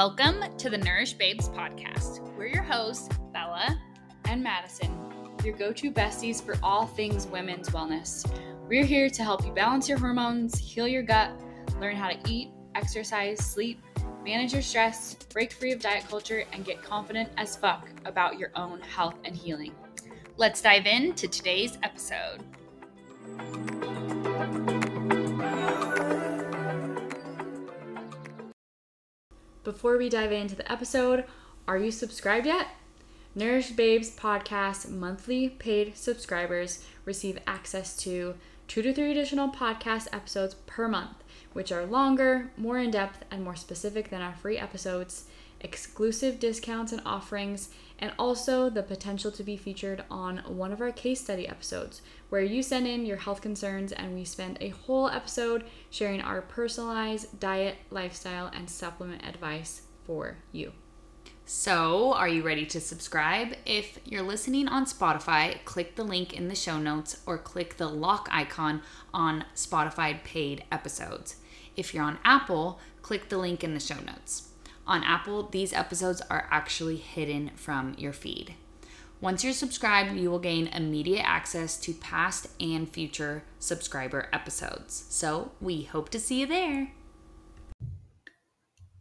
Welcome to the Nourish Babes podcast. We're your hosts, Bella and Madison, your go to besties for all things women's wellness. We're here to help you balance your hormones, heal your gut, learn how to eat, exercise, sleep, manage your stress, break free of diet culture, and get confident as fuck about your own health and healing. Let's dive into today's episode. Before we dive into the episode, are you subscribed yet? Nourish Babes podcast monthly paid subscribers receive access to two to three additional podcast episodes per month, which are longer, more in depth, and more specific than our free episodes, exclusive discounts and offerings, and also the potential to be featured on one of our case study episodes where you send in your health concerns and we spend a whole episode sharing our personalized diet, lifestyle, and supplement advice for you. So, are you ready to subscribe? If you're listening on Spotify, click the link in the show notes or click the lock icon on Spotify paid episodes. If you're on Apple, click the link in the show notes. On Apple, these episodes are actually hidden from your feed. Once you're subscribed, you will gain immediate access to past and future subscriber episodes. So we hope to see you there.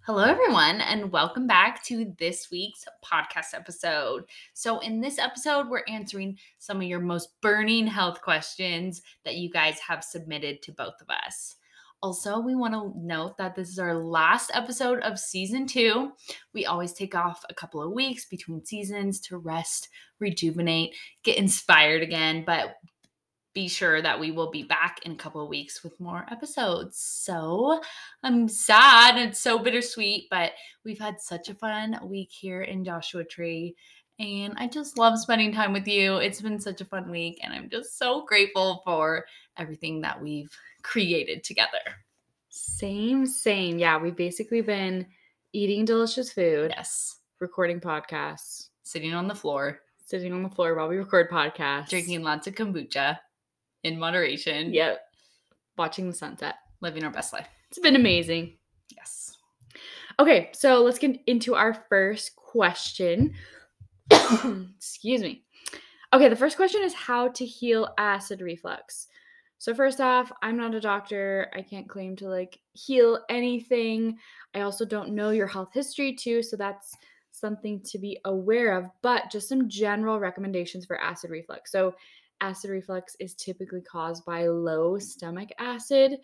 Hello, everyone, and welcome back to this week's podcast episode. So, in this episode, we're answering some of your most burning health questions that you guys have submitted to both of us. Also, we want to note that this is our last episode of season two. We always take off a couple of weeks between seasons to rest, rejuvenate, get inspired again, but be sure that we will be back in a couple of weeks with more episodes. So I'm sad. It's so bittersweet, but we've had such a fun week here in Joshua Tree. And I just love spending time with you. It's been such a fun week, and I'm just so grateful for everything that we've created together. Same, same. Yeah, we've basically been eating delicious food. Yes. Recording podcasts. Sitting on the floor. Sitting on the floor while we record podcasts. Drinking lots of kombucha in moderation. Yep. Watching the sunset. Living our best life. It's been amazing. Yes. Okay, so let's get into our first question. Excuse me. Okay, the first question is how to heal acid reflux. So first off, I'm not a doctor. I can't claim to like heal anything. I also don't know your health history too, so that's something to be aware of, but just some general recommendations for acid reflux. So acid reflux is typically caused by low stomach acid.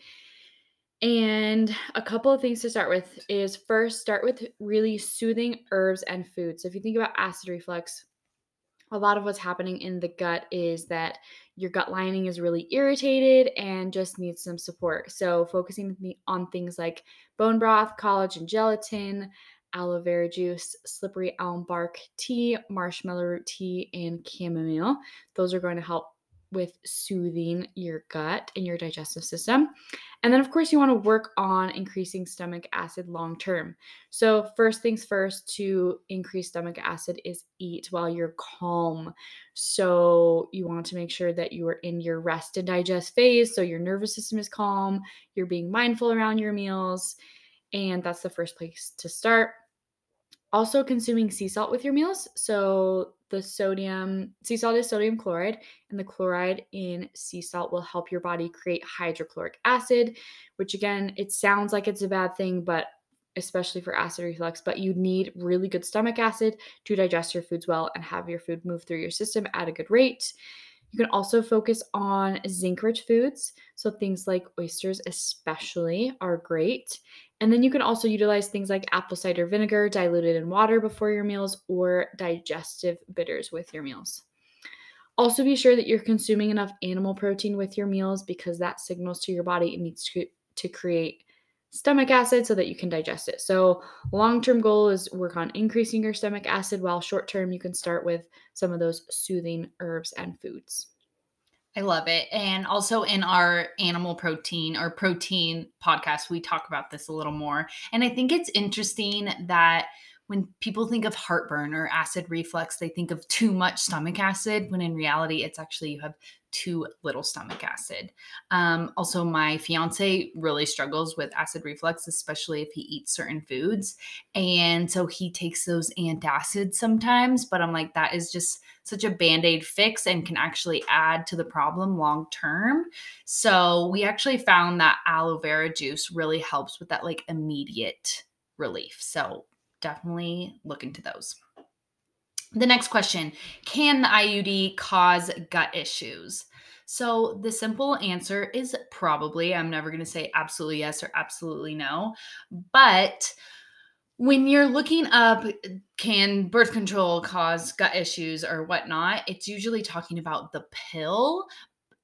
And a couple of things to start with is first start with really soothing herbs and foods. So if you think about acid reflux, a lot of what's happening in the gut is that your gut lining is really irritated and just needs some support. So, focusing on things like bone broth, collagen gelatin, aloe vera juice, slippery elm bark tea, marshmallow root tea, and chamomile. Those are going to help with soothing your gut and your digestive system. And then, of course, you want to work on increasing stomach acid long term. So, first things first to increase stomach acid is eat while you're calm. So, you want to make sure that you are in your rest and digest phase. So, your nervous system is calm, you're being mindful around your meals. And that's the first place to start. Also, consuming sea salt with your meals. So, the sodium, sea salt is sodium chloride, and the chloride in sea salt will help your body create hydrochloric acid, which again, it sounds like it's a bad thing, but especially for acid reflux, but you need really good stomach acid to digest your foods well and have your food move through your system at a good rate. You can also focus on zinc rich foods. So, things like oysters, especially, are great. And then you can also utilize things like apple cider vinegar diluted in water before your meals or digestive bitters with your meals. Also, be sure that you're consuming enough animal protein with your meals because that signals to your body it needs to, to create stomach acid so that you can digest it. So, long term goal is work on increasing your stomach acid, while short term, you can start with some of those soothing herbs and foods. I love it. And also in our animal protein or protein podcast, we talk about this a little more. And I think it's interesting that when people think of heartburn or acid reflux, they think of too much stomach acid, when in reality, it's actually you have too little stomach acid. Um, also, my fiance really struggles with acid reflux, especially if he eats certain foods. And so he takes those antacids sometimes, but I'm like, that is just such a band aid fix and can actually add to the problem long term. So we actually found that aloe vera juice really helps with that like immediate relief. So definitely look into those. The next question Can the IUD cause gut issues? So the simple answer is probably. I'm never going to say absolutely yes or absolutely no. But when you're looking up, can birth control cause gut issues or whatnot, it's usually talking about the pill.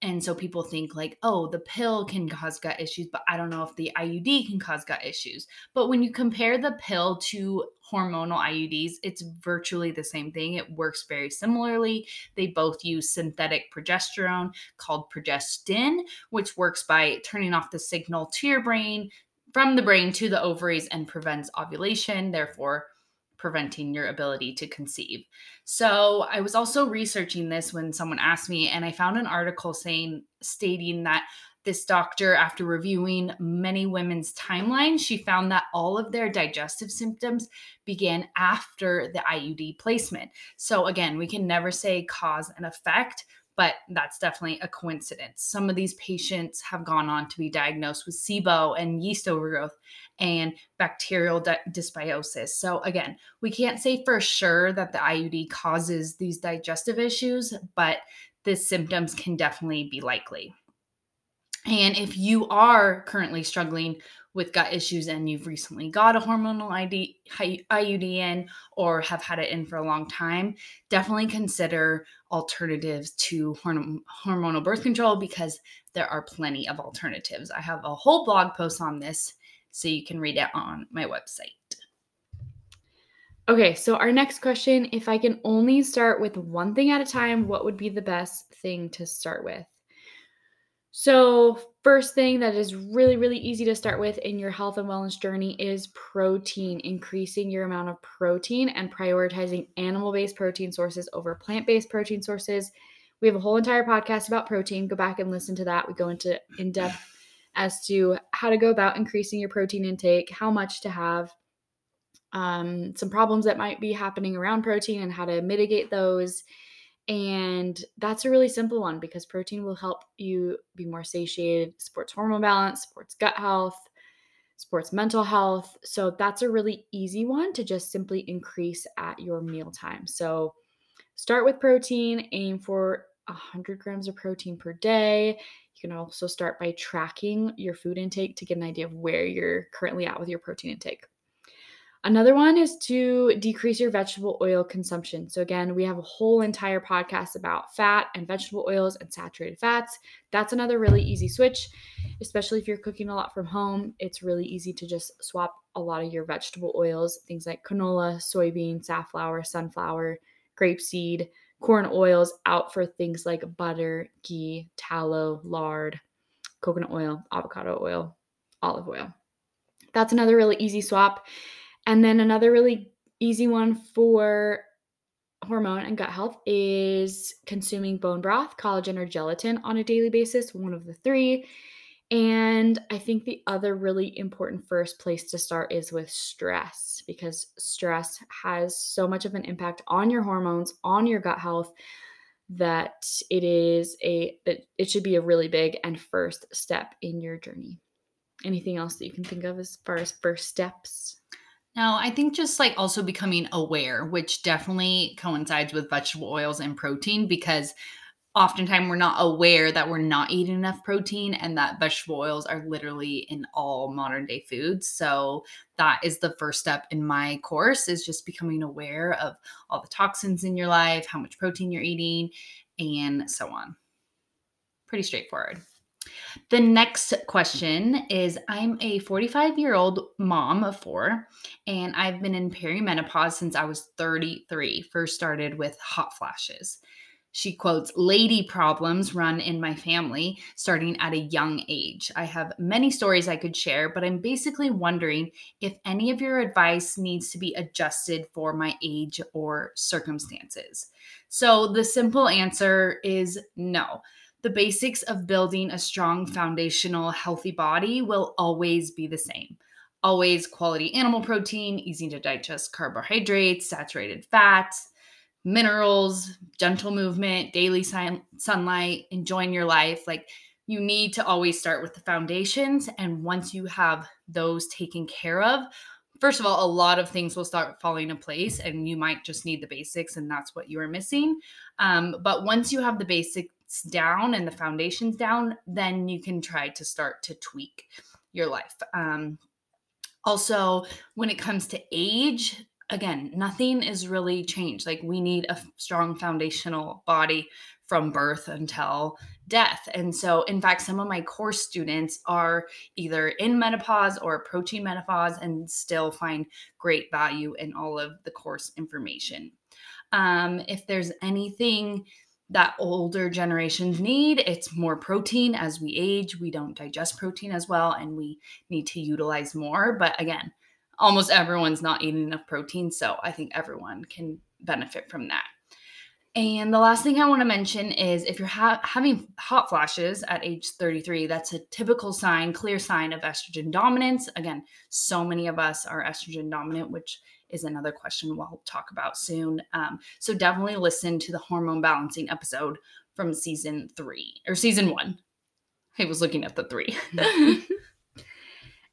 And so people think like, oh, the pill can cause gut issues, but I don't know if the IUD can cause gut issues. But when you compare the pill to hormonal IUDs, it's virtually the same thing. It works very similarly. They both use synthetic progesterone called progestin, which works by turning off the signal to your brain from the brain to the ovaries and prevents ovulation, therefore preventing your ability to conceive. So I was also researching this when someone asked me, and I found an article saying, stating that this doctor, after reviewing many women's timelines, she found that all of their digestive symptoms began after the IUD placement. So, again, we can never say cause and effect, but that's definitely a coincidence. Some of these patients have gone on to be diagnosed with SIBO and yeast overgrowth and bacterial di- dysbiosis. So, again, we can't say for sure that the IUD causes these digestive issues, but the symptoms can definitely be likely. And if you are currently struggling with gut issues and you've recently got a hormonal ID, IUD in or have had it in for a long time, definitely consider alternatives to horm- hormonal birth control because there are plenty of alternatives. I have a whole blog post on this so you can read it on my website. Okay, so our next question if I can only start with one thing at a time, what would be the best thing to start with? So, first thing that is really, really easy to start with in your health and wellness journey is protein, increasing your amount of protein and prioritizing animal based protein sources over plant based protein sources. We have a whole entire podcast about protein. Go back and listen to that. We go into in depth as to how to go about increasing your protein intake, how much to have, um, some problems that might be happening around protein, and how to mitigate those and that's a really simple one because protein will help you be more satiated, supports hormone balance, supports gut health, supports mental health. So that's a really easy one to just simply increase at your mealtime. So start with protein, aim for 100 grams of protein per day. You can also start by tracking your food intake to get an idea of where you're currently at with your protein intake. Another one is to decrease your vegetable oil consumption. So, again, we have a whole entire podcast about fat and vegetable oils and saturated fats. That's another really easy switch, especially if you're cooking a lot from home. It's really easy to just swap a lot of your vegetable oils, things like canola, soybean, safflower, sunflower, grapeseed, corn oils out for things like butter, ghee, tallow, lard, coconut oil, avocado oil, olive oil. That's another really easy swap. And then another really easy one for hormone and gut health is consuming bone broth, collagen, or gelatin on a daily basis, one of the three. And I think the other really important first place to start is with stress because stress has so much of an impact on your hormones, on your gut health that it is a that it should be a really big and first step in your journey. Anything else that you can think of as far as first steps? No, I think just like also becoming aware, which definitely coincides with vegetable oils and protein because oftentimes we're not aware that we're not eating enough protein and that vegetable oils are literally in all modern day foods. So that is the first step in my course is just becoming aware of all the toxins in your life, how much protein you're eating, and so on. Pretty straightforward. The next question is I'm a 45 year old mom of four, and I've been in perimenopause since I was 33. First started with hot flashes. She quotes, Lady problems run in my family starting at a young age. I have many stories I could share, but I'm basically wondering if any of your advice needs to be adjusted for my age or circumstances. So the simple answer is no. The basics of building a strong, foundational, healthy body will always be the same always quality animal protein, easy to digest carbohydrates, saturated fats, minerals, gentle movement, daily sun- sunlight, enjoying your life. Like you need to always start with the foundations. And once you have those taken care of, first of all, a lot of things will start falling in place and you might just need the basics and that's what you are missing. Um, but once you have the basics down and the foundations down, then you can try to start to tweak your life. Um, also, when it comes to age, again, nothing is really changed. Like we need a strong foundational body from birth until death. And so, in fact, some of my course students are either in menopause or approaching menopause and still find great value in all of the course information. Um, if there's anything that older generations need, it's more protein as we age. We don't digest protein as well, and we need to utilize more. But again, almost everyone's not eating enough protein. So I think everyone can benefit from that. And the last thing I want to mention is if you're ha- having hot flashes at age 33, that's a typical sign, clear sign of estrogen dominance. Again, so many of us are estrogen dominant, which is another question we'll talk about soon. Um, so definitely listen to the hormone balancing episode from season three or season one. I was looking at the three.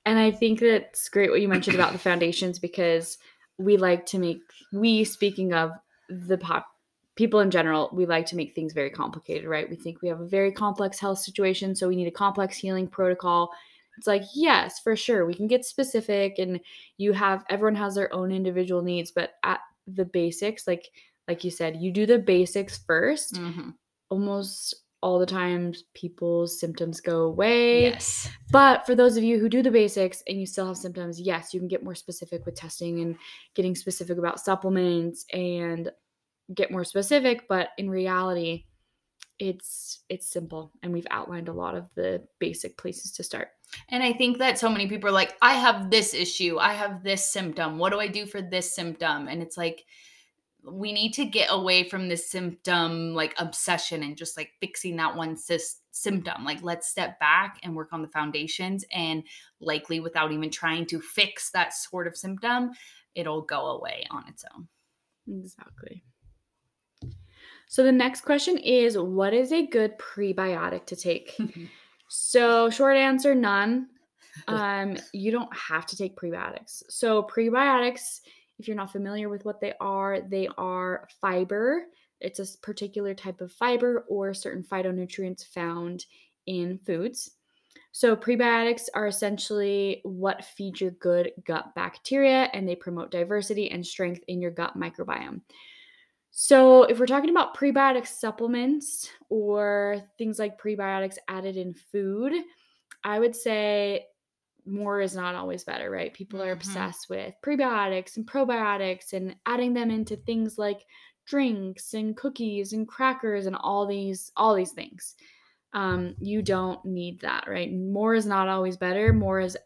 And I think that's great what you mentioned about the foundations because we like to make we speaking of the pop people in general, we like to make things very complicated, right? We think we have a very complex health situation, so we need a complex healing protocol. It's like, yes, for sure, we can get specific and you have everyone has their own individual needs, but at the basics, like like you said, you do the basics 1st mm-hmm. Almost all the times people's symptoms go away. Yes. But for those of you who do the basics and you still have symptoms, yes, you can get more specific with testing and getting specific about supplements and get more specific, but in reality, it's it's simple and we've outlined a lot of the basic places to start. And I think that so many people are like, I have this issue, I have this symptom. What do I do for this symptom? And it's like we need to get away from this symptom like obsession and just like fixing that one sis- symptom. Like, let's step back and work on the foundations, and likely without even trying to fix that sort of symptom, it'll go away on its own. Exactly. So, the next question is What is a good prebiotic to take? so, short answer none. Um, you don't have to take prebiotics. So, prebiotics if you're not familiar with what they are, they are fiber. It's a particular type of fiber or certain phytonutrients found in foods. So, prebiotics are essentially what feed your good gut bacteria and they promote diversity and strength in your gut microbiome. So, if we're talking about prebiotic supplements or things like prebiotics added in food, I would say more is not always better, right? People are mm-hmm. obsessed with prebiotics and probiotics and adding them into things like drinks and cookies and crackers and all these all these things. Um, you don't need that, right? More is not always better. More is,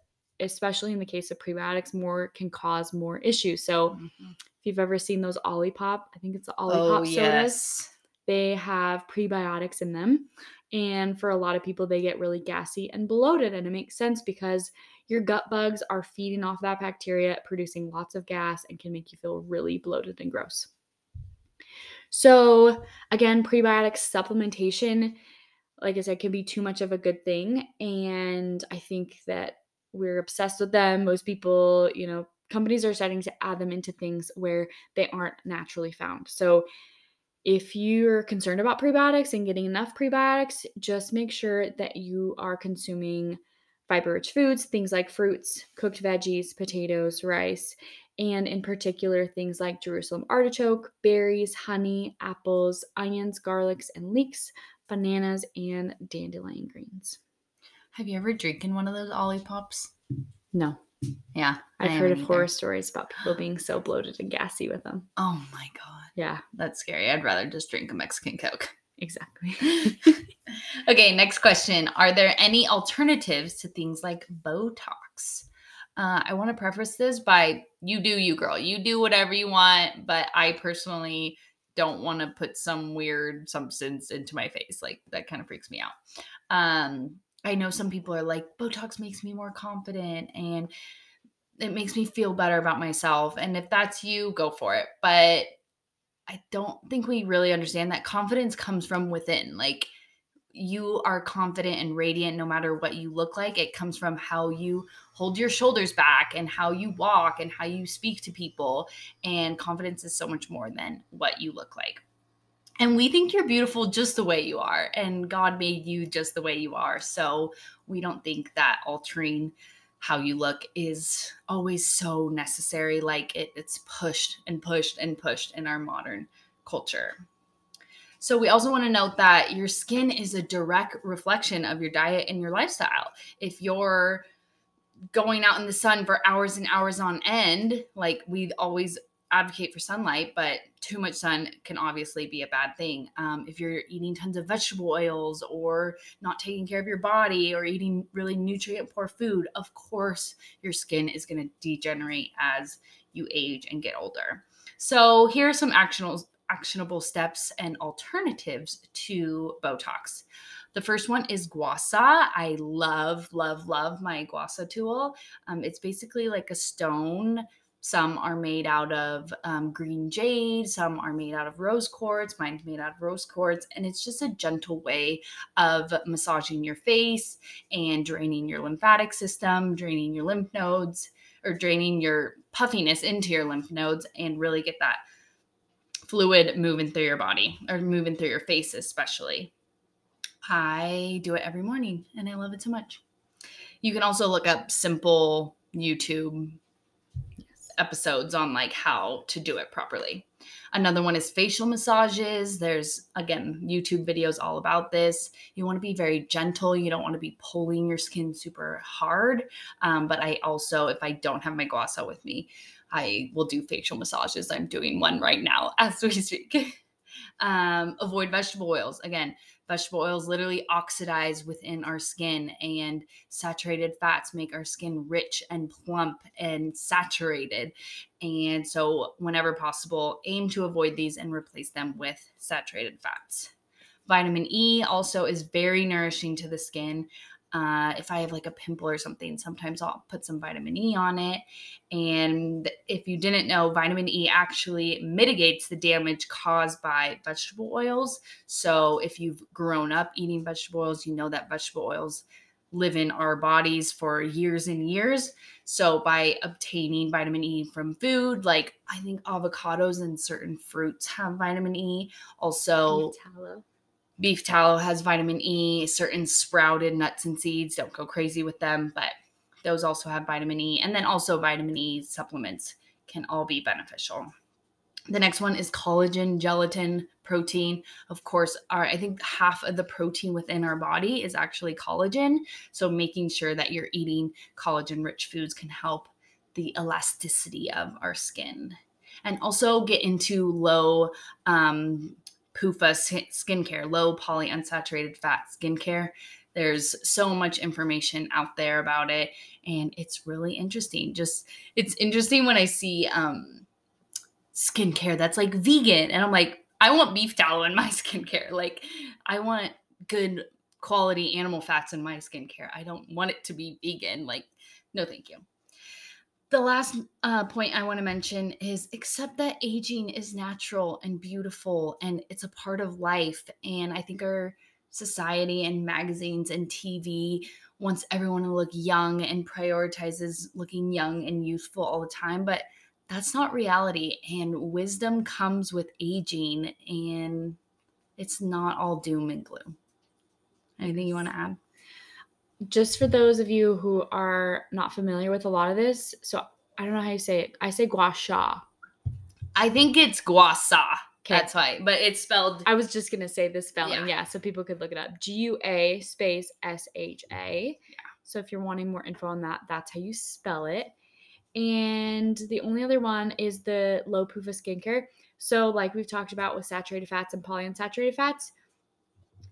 especially in the case of prebiotics, more can cause more issues. So, mm-hmm. If you've ever seen those Olipop, I think it's the oh, Olipop oh, sodas. Yes. They have prebiotics in them. And for a lot of people, they get really gassy and bloated. And it makes sense because your gut bugs are feeding off that bacteria, producing lots of gas, and can make you feel really bloated and gross. So, again, prebiotic supplementation, like I said, can be too much of a good thing. And I think that we're obsessed with them. Most people, you know, companies are starting to add them into things where they aren't naturally found. So, if you're concerned about prebiotics and getting enough prebiotics, just make sure that you are consuming fiber rich foods, things like fruits, cooked veggies, potatoes, rice, and in particular, things like Jerusalem artichoke, berries, honey, apples, onions, garlics, and leeks, bananas, and dandelion greens. Have you ever drinking one of those Olipops? No. Yeah. I've heard of either. horror stories about people being so bloated and gassy with them. Oh my God. Yeah, That's scary. I'd rather just drink a Mexican Coke. exactly. okay, next question. Are there any alternatives to things like Botox? Uh, I want to preface this by you do you, girl. You do whatever you want, but I personally don't want to put some weird substance into my face. Like that kind of freaks me out. Um, I know some people are like, Botox makes me more confident and it makes me feel better about myself. And if that's you, go for it. But I don't think we really understand that confidence comes from within. Like you are confident and radiant no matter what you look like. It comes from how you hold your shoulders back and how you walk and how you speak to people. And confidence is so much more than what you look like. And we think you're beautiful just the way you are. And God made you just the way you are. So we don't think that altering how you look is always so necessary. Like it, it's pushed and pushed and pushed in our modern culture. So, we also want to note that your skin is a direct reflection of your diet and your lifestyle. If you're going out in the sun for hours and hours on end, like we always advocate for sunlight, but too much sun can obviously be a bad thing. Um, if you're eating tons of vegetable oils or not taking care of your body or eating really nutrient poor food, of course, your skin is going to degenerate as you age and get older. So, here are some actionable, actionable steps and alternatives to Botox. The first one is Guasa. I love, love, love my Guasa tool. Um, it's basically like a stone some are made out of um, green jade, some are made out of rose quartz. Mine's made out of rose quartz. And it's just a gentle way of massaging your face and draining your lymphatic system, draining your lymph nodes, or draining your puffiness into your lymph nodes and really get that fluid moving through your body or moving through your face, especially. I do it every morning and I love it so much. You can also look up simple YouTube episodes on like how to do it properly. Another one is facial massages. There's again YouTube videos all about this. You want to be very gentle. You don't want to be pulling your skin super hard. Um, but I also, if I don't have my Guasa with me, I will do facial massages. I'm doing one right now as we speak. um, avoid vegetable oils. Again, vegetable oils literally oxidize within our skin, and saturated fats make our skin rich and plump and saturated. And so, whenever possible, aim to avoid these and replace them with saturated fats. Vitamin E also is very nourishing to the skin. Uh, if I have like a pimple or something, sometimes I'll put some vitamin E on it. And if you didn't know, vitamin E actually mitigates the damage caused by vegetable oils. So if you've grown up eating vegetable oils, you know that vegetable oils live in our bodies for years and years. So by obtaining vitamin E from food, like I think avocados and certain fruits have vitamin E. Also, tallow beef tallow has vitamin E. Certain sprouted nuts and seeds, don't go crazy with them, but those also have vitamin E. And then also vitamin E supplements can all be beneficial. The next one is collagen, gelatin, protein. Of course, our I think half of the protein within our body is actually collagen. So making sure that you're eating collagen rich foods can help the elasticity of our skin. And also get into low um, PUFA skincare, low polyunsaturated fat skincare. There's so much information out there about it, and it's really interesting. Just it's interesting when I see um, skincare that's like vegan, and I'm like, I want beef tallow in my skincare. Like, I want good quality animal fats in my skincare. I don't want it to be vegan. Like, no, thank you the last uh, point I want to mention is accept that aging is natural and beautiful and it's a part of life. And I think our society and magazines and TV wants everyone to look young and prioritizes looking young and youthful all the time. But that's not reality. And wisdom comes with aging, and it's not all doom and gloom. Anything you want to add? Just for those of you who are not familiar with a lot of this, so I don't know how you say it. I say gua sha. I think it's guasa. Okay. That's why, but it's spelled. I was just gonna say the spelling, yeah. yeah, so people could look it up. G U A space S H A. Yeah. So if you're wanting more info on that, that's how you spell it. And the only other one is the low PUFA skincare. So, like we've talked about with saturated fats and polyunsaturated fats,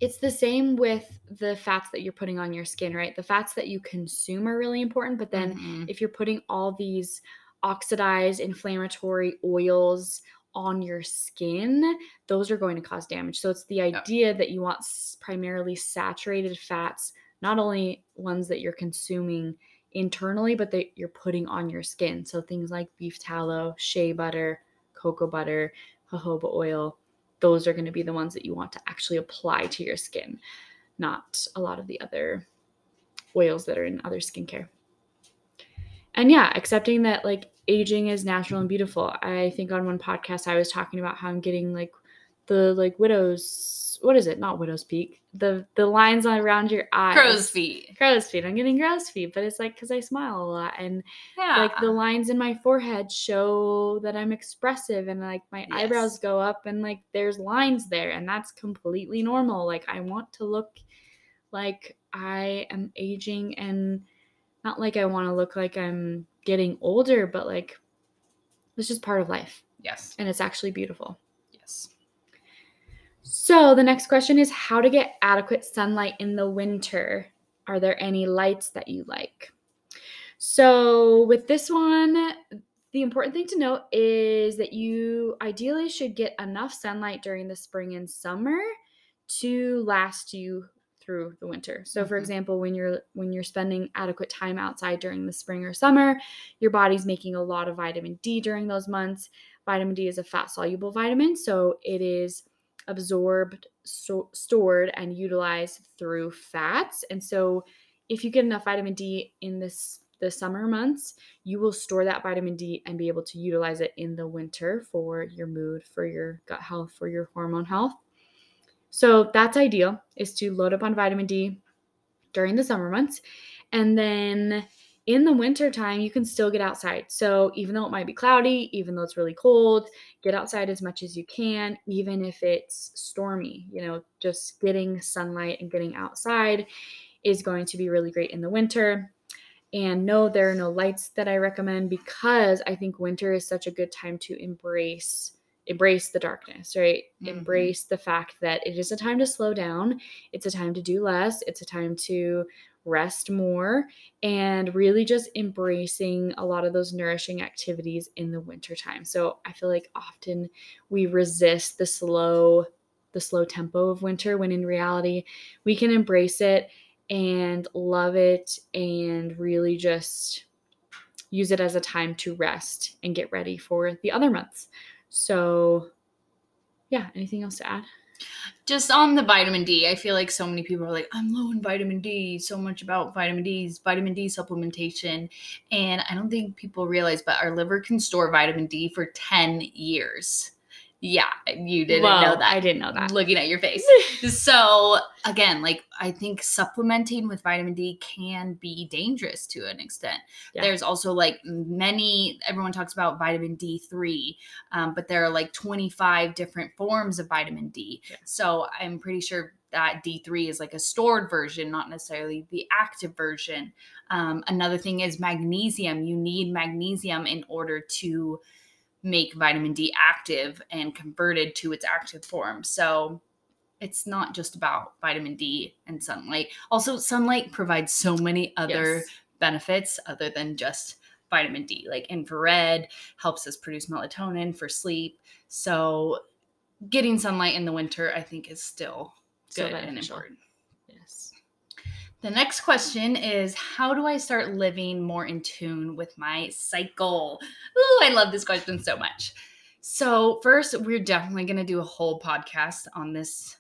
it's the same with the fats that you're putting on your skin, right? The fats that you consume are really important, but then Mhm. if you're putting all these oxidized inflammatory oils on your skin, those are going to cause damage. So it's the idea that you want primarily saturated fats, not only ones that you're consuming internally, but that you're putting on your skin. So things like beef tallow, shea butter, cocoa butter, jojoba oil, those are going to be the ones that you want to actually apply to your skin, not a lot of the other oils that are in other skincare. And yeah, accepting that like aging is natural and beautiful. I think on one podcast I was talking about how I'm getting like the like widow's what is it? Not widow's peak. The the lines on around your eyes. Crow's feet. Crow's feet. I'm getting crow's feet, but it's like because I smile a lot and Yeah. like the lines in my forehead show that I'm expressive and like my eyebrows go up and like there's lines there and that's completely normal. Like I want to look like I am aging and not like I want to look like I'm getting older, but like it's just part of life yes. and it's actually beautiful. So the next question is how to get adequate sunlight in the winter. Are there any lights that you like? So with this one, the important thing to note is that you ideally should get enough sunlight during the spring and summer to last you through the winter. So for Mhm. example, when you're when you're spending adequate time outside during the spring or summer, your body's making a lot of vitamin D during those months. Vitamin D is a fat soluble vitamin, so it is absorbed, so, stored, and utilized through fats. And so, if you get enough vitamin D in this the summer months, you will store that vitamin D and be able to utilize it in the winter for your mood, for your gut health, for your hormone health. So that's ideal is to load up on vitamin D during the summer months. And then in the winter time, you can still get outside. So even though it might be cloudy, even though it's really cold, get outside as much as you can, even if it's stormy. You know, just getting sunlight and getting outside is going to be really great in the winter. And no, there are no lights that I recommend because I think winter is such a good time to embrace embrace the darkness, right? Mhm. Embrace the fact that it is a time to slow down. It's a time to do less. It's a time to rest more and really just embracing a lot of those nourishing activities in the wintertime. So I feel like often we resist the slow the slow tempo of winter when in reality we can embrace it and love it and really just use it as a time to rest and get ready for the other months. So yeah, anything else to add? Just on the vitamin D, I feel like so many people are like, I'm low in vitamin D, so much about vitamin D's, vitamin D supplementation. And I don't think people realize, but our liver can store vitamin D for 10 years. Yeah, you didn't know that. I didn't know that. Looking at your face. so again, like I think supplementing with vitamin D can be dangerous to an extent. Yeah. There's also like many. Everyone talks about vitamin D3, um, but there are like 25 different forms of vitamin D. Yeah. So I'm pretty sure that D3 is like a stored version, not necessarily the active version. Um, another thing is magnesium. You need magnesium in order to make vitamin D active and converted to its active form. So it's not just about vitamin D and sunlight. Also, sunlight provides so many other Yes. benefits other than just vitamin D. Like infrared helps us produce melatonin for sleep. So getting sunlight in the winter, I think, is still So good and important. The next question is How do I start living more in tune with my cycle? Ooh, I love this question so much. So, first, we're definitely going to do a whole podcast on this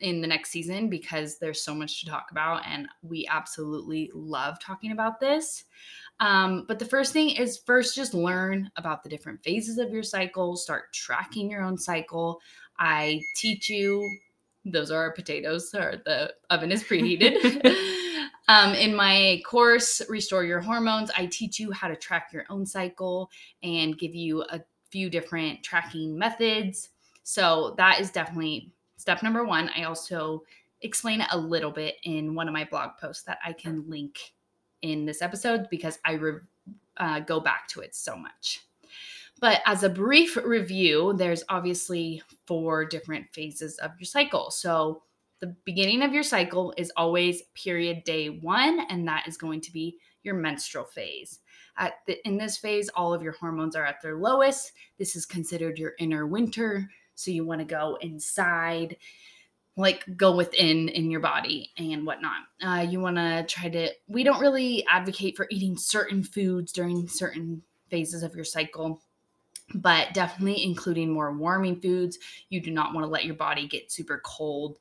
in the next season because there's so much to talk about and we absolutely love talking about this. Um, but the first thing is first just learn about the different phases of your cycle, start tracking your own cycle. I teach you those are our potatoes or the oven is preheated. Um, in my course restore your hormones i teach you how to track your own cycle and give you a few different tracking methods. So that is definitely step number one. I also explain it a little bit in one of my blog posts that i can link in this episode because i re- uh, go back to it so much. But as a brief review, there's obviously four different phases of your cycle. So the beginning of your cycle is always period day one, and that is going to be your menstrual phase. The, in this phase, all of your hormones are at their lowest. This is considered your inner winter. So you want to go inside, like go within in your body and whatnot. Uh, you want to try to, we don't really advocate for eating certain foods during certain phases of your cycle but definitely including more warming foods. You do not want to let your body get super cold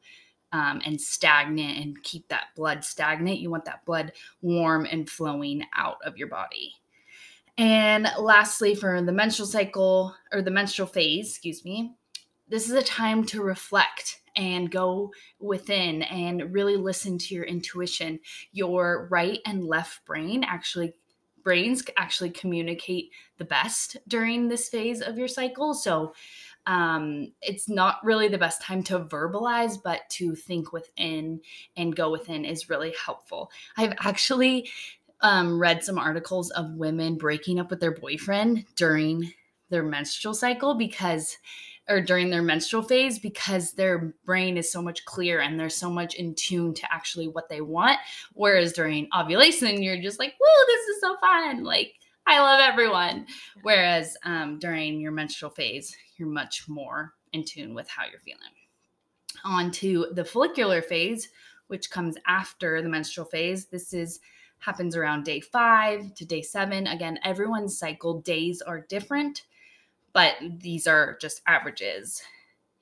um, and stagnant and keep that blood stagnant. You want that blood warm and flowing out of your body. And lastly, for the menstrual cycle or the menstrual phase, excuse me, this is a time to reflect and go within and really listen to your intuition. Your right and left brain actually brains actually communicate the best during this phase of your cycle. So um, it's not really the best time to verbalize, but to think within and go within is really helpful. I've actually um, read some articles of women breaking up with their boyfriend during their menstrual cycle because or during their menstrual phase because their brain is so much clearer and they're so much in tune to actually what they want. Whereas during ovulation, you're just like, whoa, this is so fun. Like, I love everyone. Whereas um, during your menstrual phase, you're much more in tune with how you're feeling. On to the follicular phase, which comes after the menstrual phase. This is happens around day five to day seven. Again, everyone's cycle days are different but these are just averages.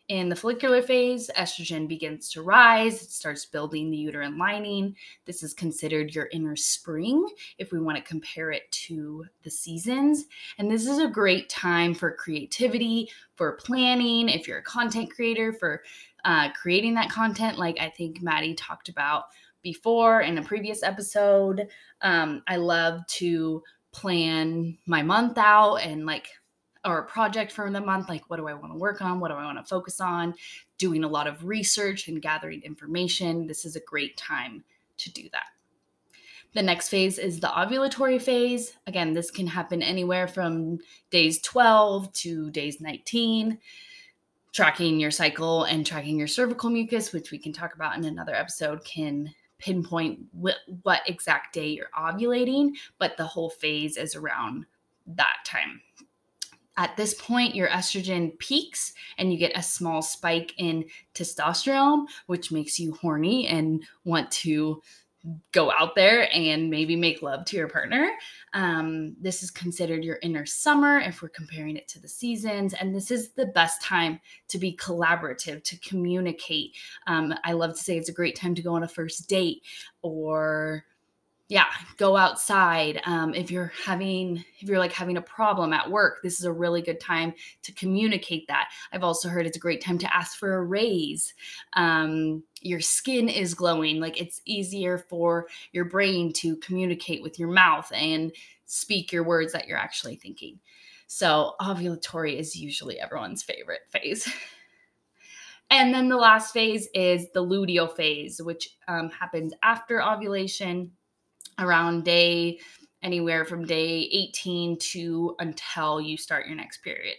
In the follicular phase, estrogen begins to rise, it starts building the uterine lining. This is considered your inner spring if we want to compare it to the seasons. And this is a great time for creativity, for planning, if you're a content creator, for uh, creating that content, like I think Maddie talked about before in a previous episode. Um, I love to plan my month out and like or a project for the month like what do i want to work on? What do i want to focus on? Doing a lot of research and gathering information. This is a great time to do that. The next phase is the ovulatory phase. Again this can happen anywhere from days 12 to days 19 tracking your cycle and tracking your cervical mucus which we can talk about in another episode can pinpoint what, what exact day you're ovulating but the whole phase is around that time at this point, your estrogen peaks and you get a small spike in testosterone, which makes you horny and want to go out there and maybe make love to your partner. Um, this is considered your inner summer if we're comparing it to the seasons. And this is the best time to be collaborative, to communicate. Um, I love to say it's a great time to go on a first date or yeah go outside um, if you're having if you're like having a problem at work this is a really good time to communicate that. I've also heard it's a great time to ask for a raise. Um, your skin is glowing like it's easier for your brain to communicate with your mouth and speak your words that you're actually thinking. So ovulatory is usually everyone's favorite phase. And then the last phase is the luteal phase which um, happens after ovulation around day anywhere from day 18 to until you start your next period.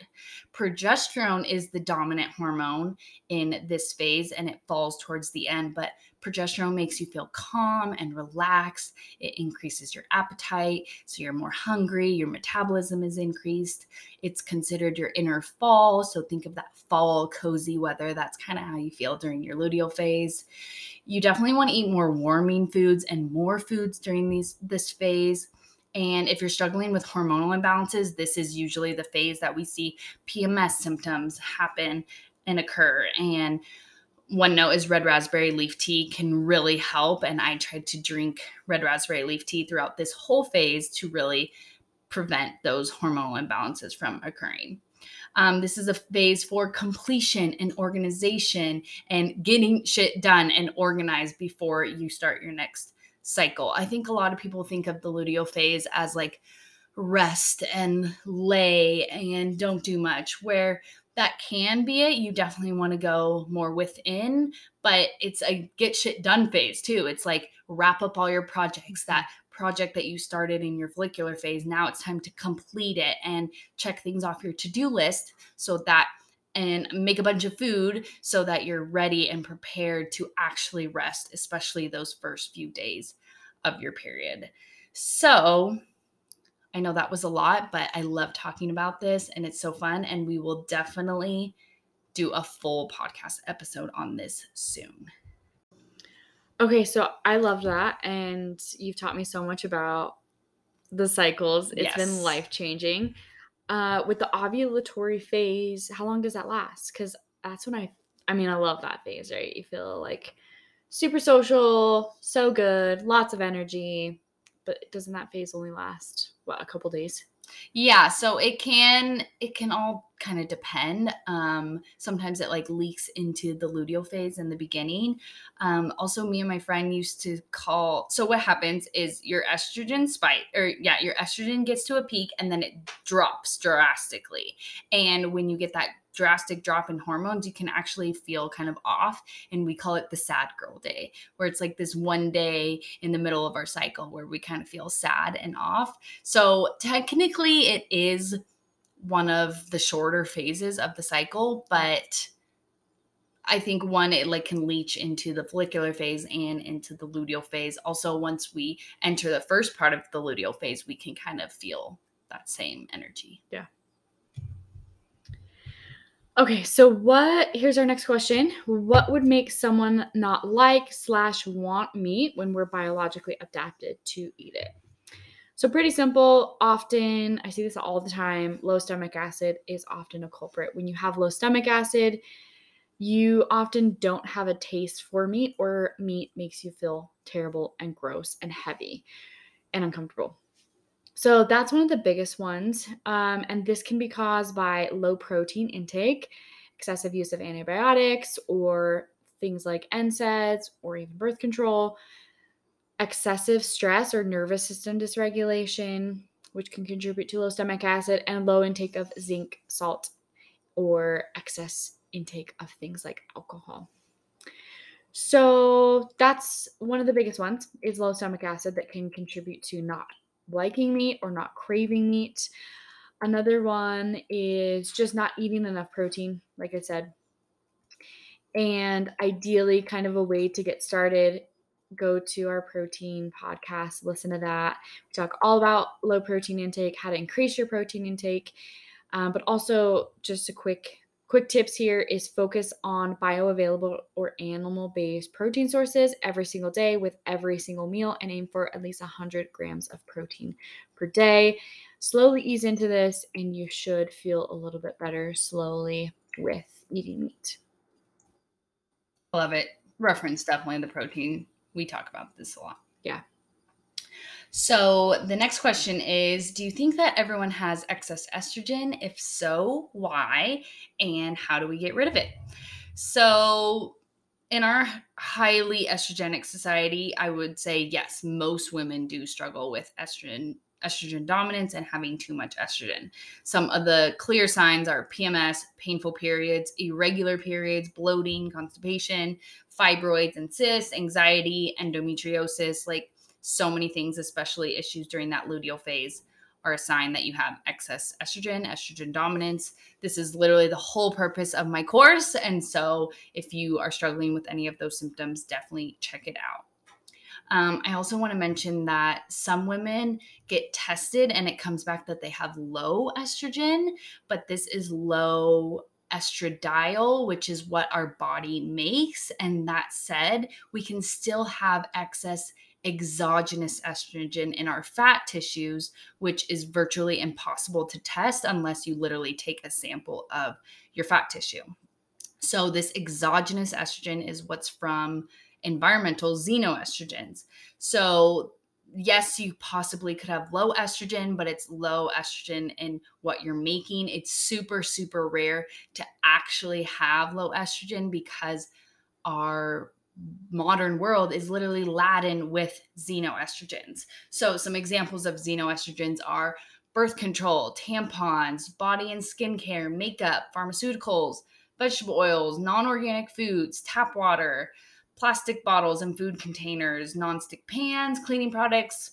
Progesterone is the dominant hormone in this phase and it falls towards the end, but progesterone makes you feel calm and relaxed. It increases your appetite, so you're more hungry, your metabolism is increased. It's considered your inner fall, so think of that fall cozy weather. That's kind of how you feel during your luteal phase. You definitely want to eat more warming foods and more foods during these this phase. And if you're struggling with hormonal imbalances, this is usually the phase that we see PMS symptoms happen and occur. And one note is red raspberry leaf tea can really help. And I tried to drink red raspberry leaf tea throughout this whole phase to really prevent those hormonal imbalances from occurring. Um, this is a phase for completion and organization and getting shit done and organized before you start your next cycle. I think a lot of people think of the luteal phase as like rest and lay and don't do much, where that can be it. You definitely want to go more within, but it's a get shit done phase too. It's like wrap up all your projects, that project that you started in your follicular phase. Now it's time to complete it and check things off your to do list so that and make a bunch of food so that you're ready and prepared to actually rest, especially those first few days of your period. So, I know that was a lot, but I love talking about this and it's so fun. And we will definitely do a full podcast episode on this soon. Okay, so I love that. And you've taught me so much about the cycles. It's yes. been life changing. Uh, with the ovulatory phase, how long does that last? Because that's when I, I mean, I love that phase, right? You feel like super social, so good, lots of energy. But doesn't that phase only last, what, a couple days? Yeah, so it can it can all kind of depend. Um, sometimes it like leaks into the luteal phase in the beginning. Um, also, me and my friend used to call. So what happens is your estrogen spike, or yeah, your estrogen gets to a peak and then it drops drastically. And when you get that drastic drop in hormones, you can actually feel kind of off. And we call it the sad girl day, where it's like this one day in the middle of our cycle where we kind of feel sad and off. So technically, it is one of the shorter phases of the cycle, but I think one it like can leach into the follicular phase and into the luteal phase. Also, once we enter the first part of the luteal phase, we can kind of feel that same energy. Yeah. Okay, so what? Here's our next question. What would make someone not like slash want meat when we're biologically adapted to eat it? So pretty simple. Often, I see this all the time. Low stomach acid is often a culprit. When you have low stomach acid, you often don't have a taste for meat, or meat makes you feel terrible and gross and heavy and uncomfortable. So that's one of the biggest ones. Um, and this can be caused by low protein intake, excessive use of antibiotics, or things like NSAIDs, or even birth control, excessive stress or nervous system dysregulation, which can contribute to low stomach acid, and low intake of zinc, salt, or excess intake of things like alcohol. So that's one of the biggest ones is low stomach acid that can contribute to not liking meat or not craving meat. Another one is just not eating enough protein, like I said. And ideally, kind of a way to get started, go to our protein podcast, listen to that. We talk all about low protein intake, how to increase your protein intake, um, but also just a quick Quick tips here is focus on bioavailable or animal based protein sources every single day with every single meal and aim for at least 100 grams of protein per day. Slowly ease into this, and you should feel a little bit better slowly with eating meat. Love it. Reference definitely the protein. We talk about this a lot. Yeah. So the next question is Do you think that everyone has excess estrogen? If so, why? And how do we get rid of it? So, in our highly estrogenic society, I would say yes, most women do struggle with estrogen estrogen dominance and having too much estrogen. Some of the clear signs are PMS, painful periods, irregular periods, bloating, constipation, fibroids and cysts, anxiety, endometriosis, like so many things, especially issues during that luteal phase, are a sign that you have excess estrogen, estrogen dominance. This is literally the whole purpose of my course. And so, if you are struggling with any of those symptoms, definitely check it out. Um, I also want to mention that some women get tested and it comes back that they have low estrogen, but this is low estradiol, which is what our body makes. And that said, we can still have excess exogenous estrogen in our fat tissues, which is virtually impossible to test unless you literally take a sample of your fat tissue. So, this exogenous estrogen is what's from environmental xenoestrogens. So, yes, you possibly could have low estrogen, but it's low estrogen in what you're making. It's super, super rare to actually have low estrogen because our modern world is literally laden with xenoestrogens. So, some examples of xenoestrogens are birth control, tampons, body and skin care, makeup, pharmaceuticals, vegetable oils, non organic foods, tap water, plastic bottles and food containers, non-stick pans, cleaning products,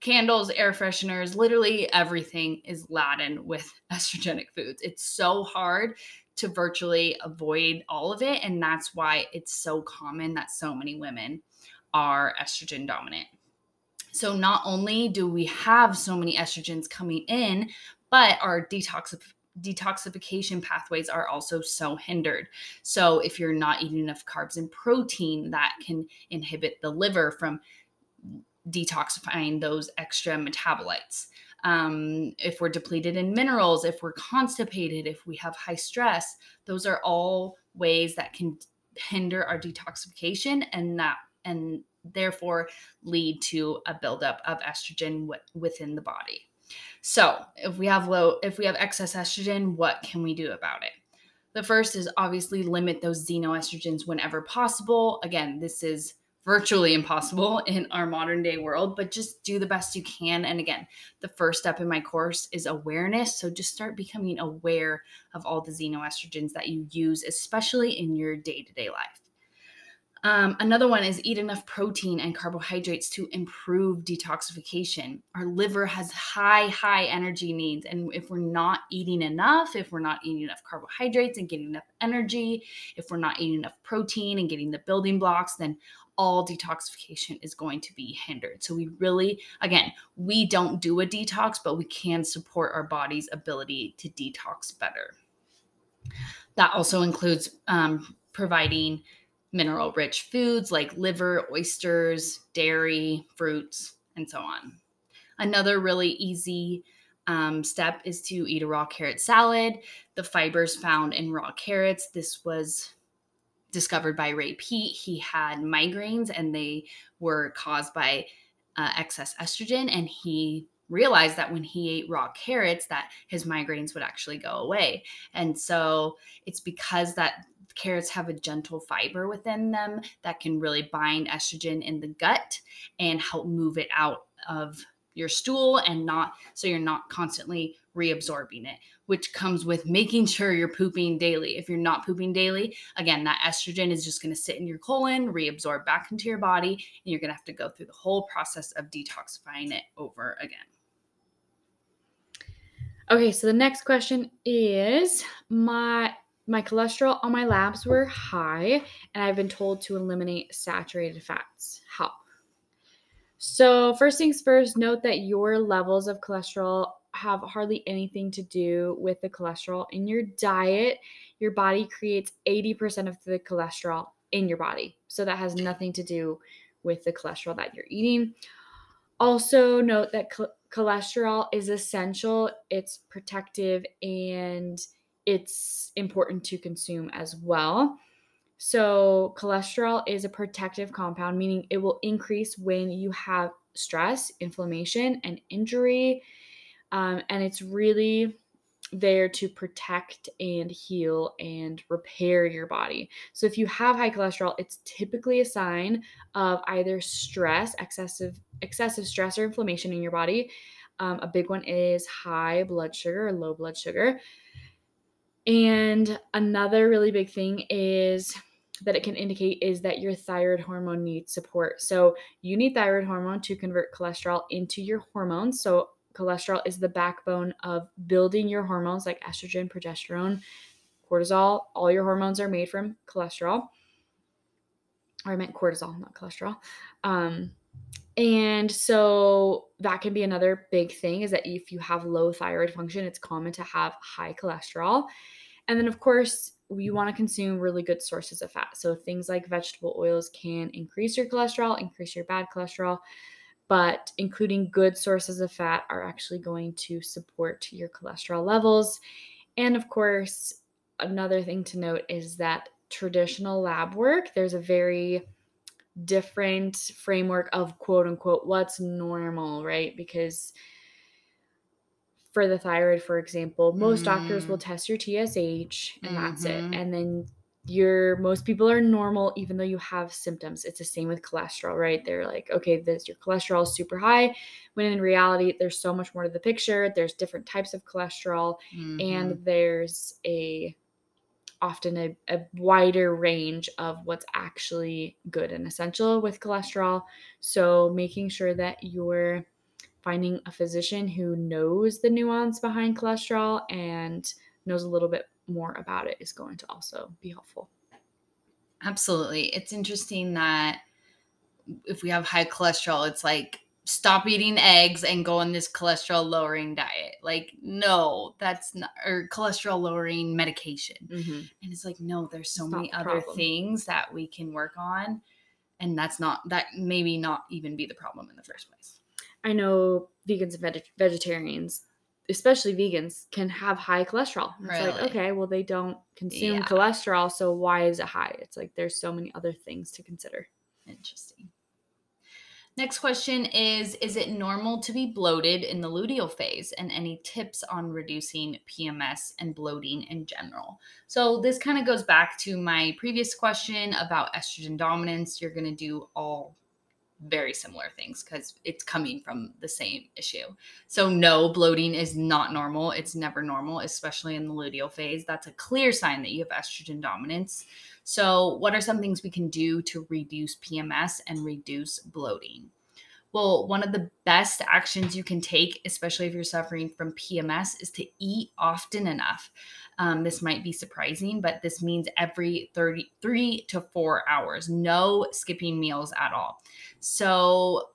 candles, air fresheners, literally everything is laden with estrogenic foods. It's so hard to virtually avoid all of it. And that's why it's so common that so many women are estrogen dominant. So, not only do we have so many estrogens coming in, but our detox detoxification pathways are also so hindered. So, if you're not eating enough carbs and protein, that can inhibit the liver from detoxifying those extra metabolites. Um, if we're depleted in minerals, if we're constipated, if we have high stress, those are all ways that can hinder our detoxification and that and therefore lead to a buildup of estrogen w- within the body. So, if we have low if we have excess estrogen, what can we do about it? The first is obviously limit those xenoestrogens whenever possible. Again, this is virtually impossible in our modern day world, but just do the best you can. And again, the first step in my course is awareness. So just start becoming aware of all the xenoestrogens that you use, especially in your day to day life. Um, another one is eat enough protein and carbohydrates to improve detoxification. Our liver has high, high energy needs. And if we're not eating enough, if we're not eating enough carbohydrates and getting enough energy, if we're not eating enough protein and getting the building blocks, then all detoxification is going to be hindered. So, we really, again, we don't do a detox, but we can support our body's ability to detox better. That also includes um, providing mineral rich foods like liver, oysters, dairy, fruits, and so on. Another really easy um, step is to eat a raw carrot salad. The fibers found in raw carrots, this was discovered by Ray Peat. He had migraines and they were caused by uh, excess estrogen, and he realized that when he ate raw carrots that his migraines would actually go away and so it's because that carrots have a gentle fiber within them that can really bind estrogen in the gut and help move it out of your stool and not so you're not constantly reabsorbing it which comes with making sure you're pooping daily. If you're not pooping daily again that estrogen is just going to sit in your colon reabsorb back into your body and you're going to have to go through the whole process of detoxifying it over again. Okay so the next question is my my cholesterol on my labs were high, and I've been told to eliminate saturated fats. How? So, first things first, note that your levels of cholesterol have hardly anything to do with the cholesterol in your diet. Your body creates 80% of the cholesterol in your body. So, that has nothing to do with the cholesterol that you're eating. Also, note that cholesterol is essential, it's protective, and it's important to consume as well. So, cholesterol is a protective compound, meaning it will increase when you have stress, inflammation, and injury. Um, and it's really there to protect and heal and repair your body. So, if you have high cholesterol, it's typically a sign of either stress, excessive excessive stress or inflammation in your body. Um, a big one is high blood sugar or low blood sugar. And another really big thing is that it can indicate is that your thyroid hormone needs support. So you need thyroid hormone to convert cholesterol into your hormones. So cholesterol is the backbone of building your hormones like estrogen, progesterone, cortisol. All your hormones are made from cholesterol. Or I meant cortisol, not cholesterol. Um, and so that can be another big thing is that if you have low thyroid function, it's common to have high cholesterol. And then, of course, you want to consume really good sources of fat. So things like vegetable oils can increase your cholesterol, increase your bad cholesterol, but including good sources of fat are actually going to support your cholesterol levels. And of course, another thing to note is that traditional lab work, there's a very different framework of quote unquote what's normal, right? Because for the thyroid, for example, most mm. doctors will mm. test your TSH and mm-hmm. that's it. Mm-hmm. And then your most people are normal even though you have symptoms. It's the same with cholesterol, right? They're like, okay, this your cholesterol is super high, when in reality there's so much more to the picture. There's different types of cholesterol mm-hmm. and there's a often a, a, wider range of what's actually good and essential with cholesterol. So, making sure that you're finding a physician who knows the nuance behind cholesterol and knows a little bit more about it is going to also be helpful. Absolutely. It's interesting that if we have high cholesterol, it's like stop eating eggs and go on this cholesterol lowering diet. Like, no, that's not, or cholesterol lowering medication. Mm-hmm. And it's like, no, there's so It's many the other problem. things that we can work on. And that's not, that maybe not even be the problem in the first place. I know vegans and veg- vegetarians, especially vegans, can have high cholesterol. It's like, okay, well, they don't consume Yeah. cholesterol, so why is it high? It's like there's so many other things to consider. Interesting. Next question is Is it normal to be bloated in the luteal phase? And any tips on reducing PMS and bloating in general? So, this kind of goes back to my previous question about estrogen dominance. You're going to do all very similar things because it's coming from the same issue. So, no, bloating is not normal. It's never normal, especially in the luteal phase. That's a clear sign that you have estrogen dominance. So, what are some things we can do to reduce PMS and reduce bloating? Well, one of the best actions you can take, especially if you're suffering from PMS, is to eat often enough. Um, this might be surprising, but this means every 33 to four hours, no skipping meals at all. So,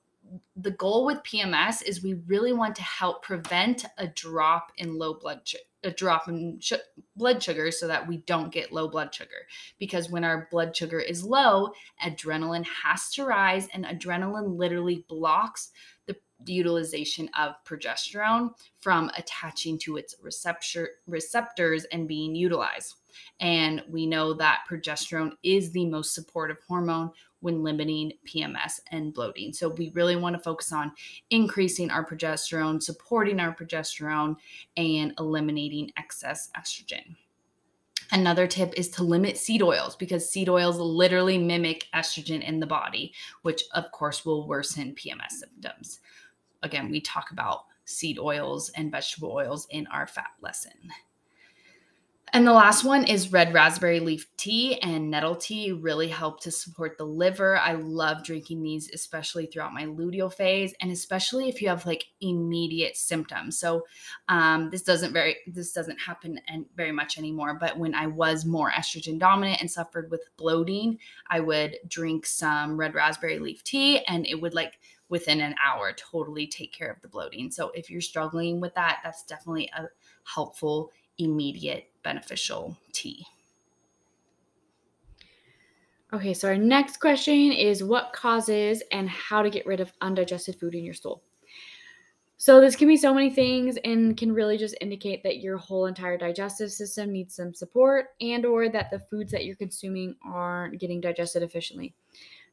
the goal with PMS is we really want to help prevent a drop in low blood su- a drop in sh- blood sugar so that we don't get low blood sugar because when our blood sugar is low adrenaline has to rise and adrenaline literally blocks utilization of progesterone from attaching to its receptor receptors and being utilized and we know that progesterone is the most supportive hormone when limiting PMS and bloating. So we really want to focus on increasing our progesterone, supporting our progesterone, and eliminating excess estrogen. Another tip is to limit seed oils because seed oils literally mimic estrogen in the body, which of course will worsen PMS symptoms. Again, we talk about seed oils and vegetable oils in our fat lesson. And the last one is red raspberry leaf tea and nettle tea really help to support the liver. I love drinking these, especially throughout my luteal phase, and especially if you have like immediate symptoms. So um, this doesn't very this doesn't happen and very much anymore. But when I was more estrogen dominant and suffered with bloating, I would drink some red raspberry leaf tea, and it would like within an hour totally take care of the bloating. So if you're struggling with that, that's definitely a helpful immediate beneficial tea. Okay, so our next question is what causes and how to get rid of undigested food in your stool. So this can be so many things and can really just indicate that your whole entire digestive system needs some support and or that the foods that you're consuming aren't getting digested efficiently.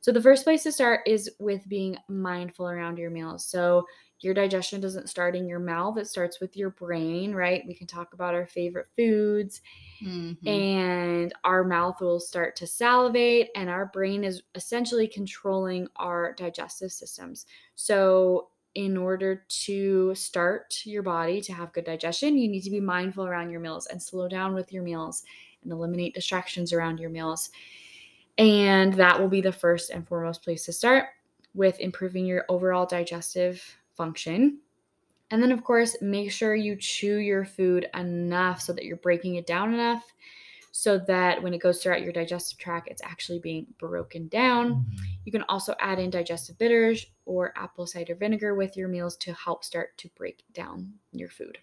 So the first place to start is with being mindful around your meals. So your digestion doesn't start in your mouth, it starts with your brain, right? We can talk about our favorite foods Mhm. and our mouth will start to salivate and our brain is essentially controlling our digestive systems so in order to start your body to have good digestion you need to be mindful around your meals and slow down with your meals and eliminate distractions around your meals and that will be the first and foremost place to start with improving your overall digestive function and then, of course, make sure you chew your food enough so that you're breaking it down enough so that when it goes throughout your digestive tract, it's actually being broken down. Mm-hmm. You can also add in digestive bitters or apple cider vinegar with your meals to help start to break down your food.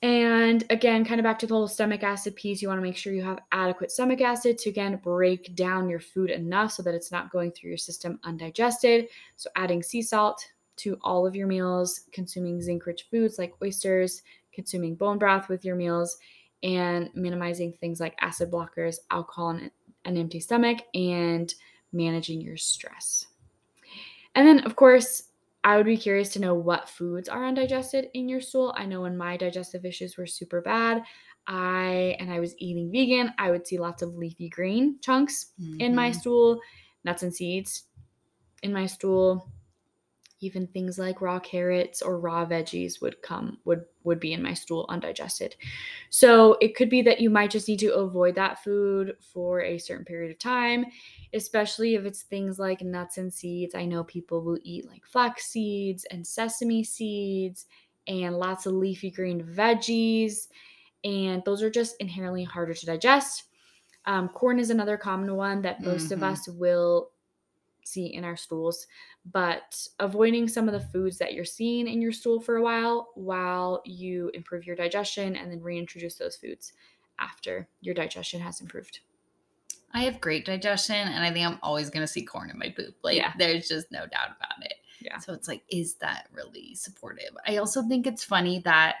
And again, kind of back to the whole stomach acid piece, you want to make sure you have adequate stomach acid to again break down your food enough so that it's not going through your system undigested. So, adding sea salt, to all of your meals, consuming zinc rich foods like oysters, consuming bone broth with your meals, and minimizing things like acid blockers, alcohol, and an empty stomach, and managing your stress. And then, of course, I would be curious to know what foods are undigested in your stool. I know when my digestive issues were super bad, I and I was eating vegan, I would see lots of leafy green chunks in my Mhm. stool, nuts and seeds in my stool, even things like raw carrots or raw veggies would come would would be in my stool undigested. So it could be that you might just need to avoid that food for a certain period of time especially if it's things like nuts and seeds. I know people will eat like flax seeds and sesame seeds and lots of leafy green veggies and those are just inherently harder to digest. Um, corn is another common one that most mm-hmm. of us will see in our stools, but avoiding some of the foods that you're seeing in your stool for a while while you improve your digestion and then reintroduce those foods after your digestion has improved. I have great digestion and I think I'm always going to see corn in my poop. Like yeah. there's just no doubt about it. Yeah. So it's like is that really supportive? I also think it's funny that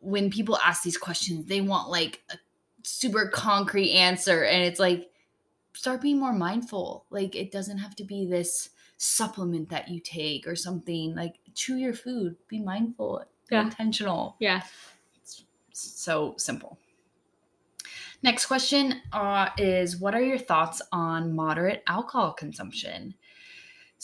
when people ask these questions, they want like a super concrete answer and it's like start being more mindful. Like it doesn't have to be this supplement that you take or something. Like chew your food. Be mindful yeah. intentional. Yeah. It's so simple. Next question uh, is what are your thoughts on moderate alcohol consumption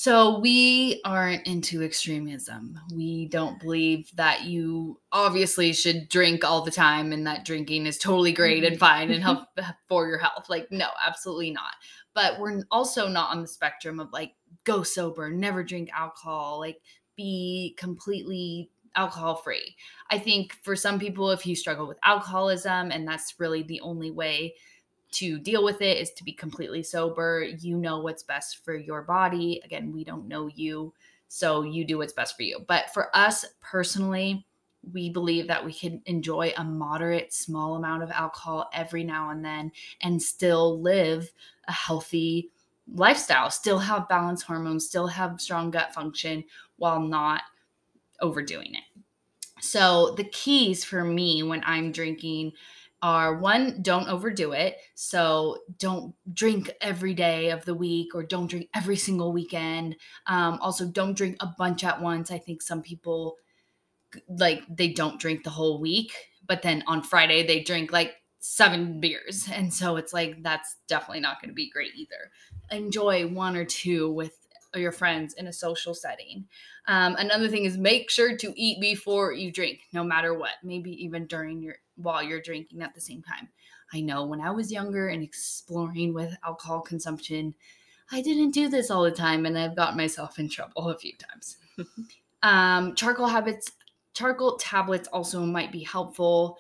so we aren't into extremism. We don't believe that you obviously should drink all the time and that drinking is totally great and mm-hmm. fine and help for your health. Like no, absolutely not. But we're also not on the spectrum of like go sober, never drink alcohol, like be completely alcohol free. I think for some people if you struggle with alcoholism and that's really the only way to deal with it is to be completely sober. You know what's best for your body. Again, we don't know you, so you do what's best for you. But for us personally, we believe that we can enjoy a moderate, small amount of alcohol every now and then and still live a healthy lifestyle, still have balanced hormones, still have strong gut function while not overdoing it. So, the keys for me when I'm drinking are one, don't overdo it. So don't drink every day of the week or don't drink every single weekend. Um, also, don't drink a bunch at once. I think some people like they don't drink the whole week, but then on Friday they drink like seven beers. And so it's like that's definitely not going to be great either. Enjoy one or two with your friends in a social setting. Um, another thing is make sure to eat before you drink, no matter what. Maybe even during your while you're drinking at the same time. I know when I was younger and exploring with alcohol consumption, I didn't do this all the time, and I've got myself in trouble a few times. um, charcoal habits, charcoal tablets also might be helpful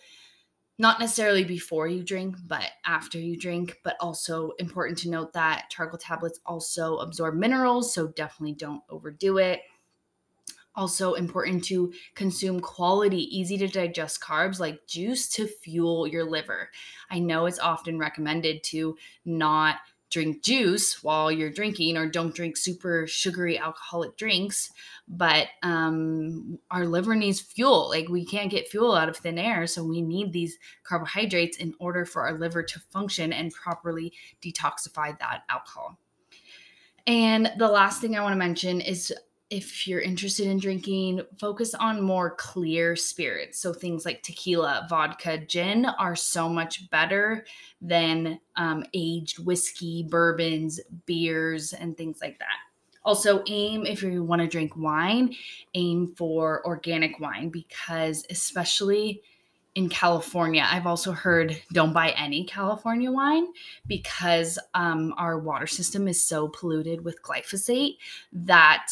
not necessarily before you drink, but after you drink. But also important to note that charcoal tablets also absorb minerals, so definitely don't overdo it. Also, important to consume quality, easy to digest carbs like juice to fuel your liver. I know it's often recommended to not drink juice while you're drinking or don't drink super sugary alcoholic drinks but um, our liver needs fuel like we can't get fuel out of thin air so we need these carbohydrates in order for our liver to function and properly detoxify that alcohol and the last thing i want to mention is if you're interested in drinking, focus on more clear spirits. So things like tequila, vodka, gin are so much better than um, aged whiskey, bourbons, beers, and things like that. Also, aim if you want to drink wine, aim for organic wine because, especially in California, I've also heard don't buy any California wine because um, our water system is so polluted with glyphosate that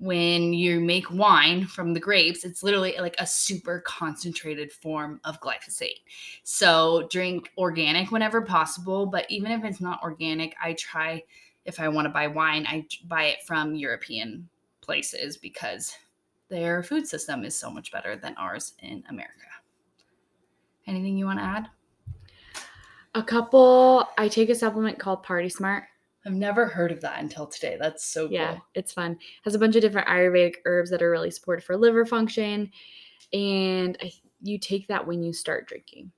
when you make wine from the grapes, it's literally like a super concentrated form of glyphosate. So drink organic whenever possible, but even if it's not organic, I try if I want to buy wine, I buy it from European places because their food system is so much better than ours in America. Anything you want to add? A couple, I take a supplement called Party Smart I've never heard of that until today. That's so cool. Yeah, it's fun. Has a bunch of different Ayurvedic herbs that are really supportive for liver function, and I, you take that when you start drinking.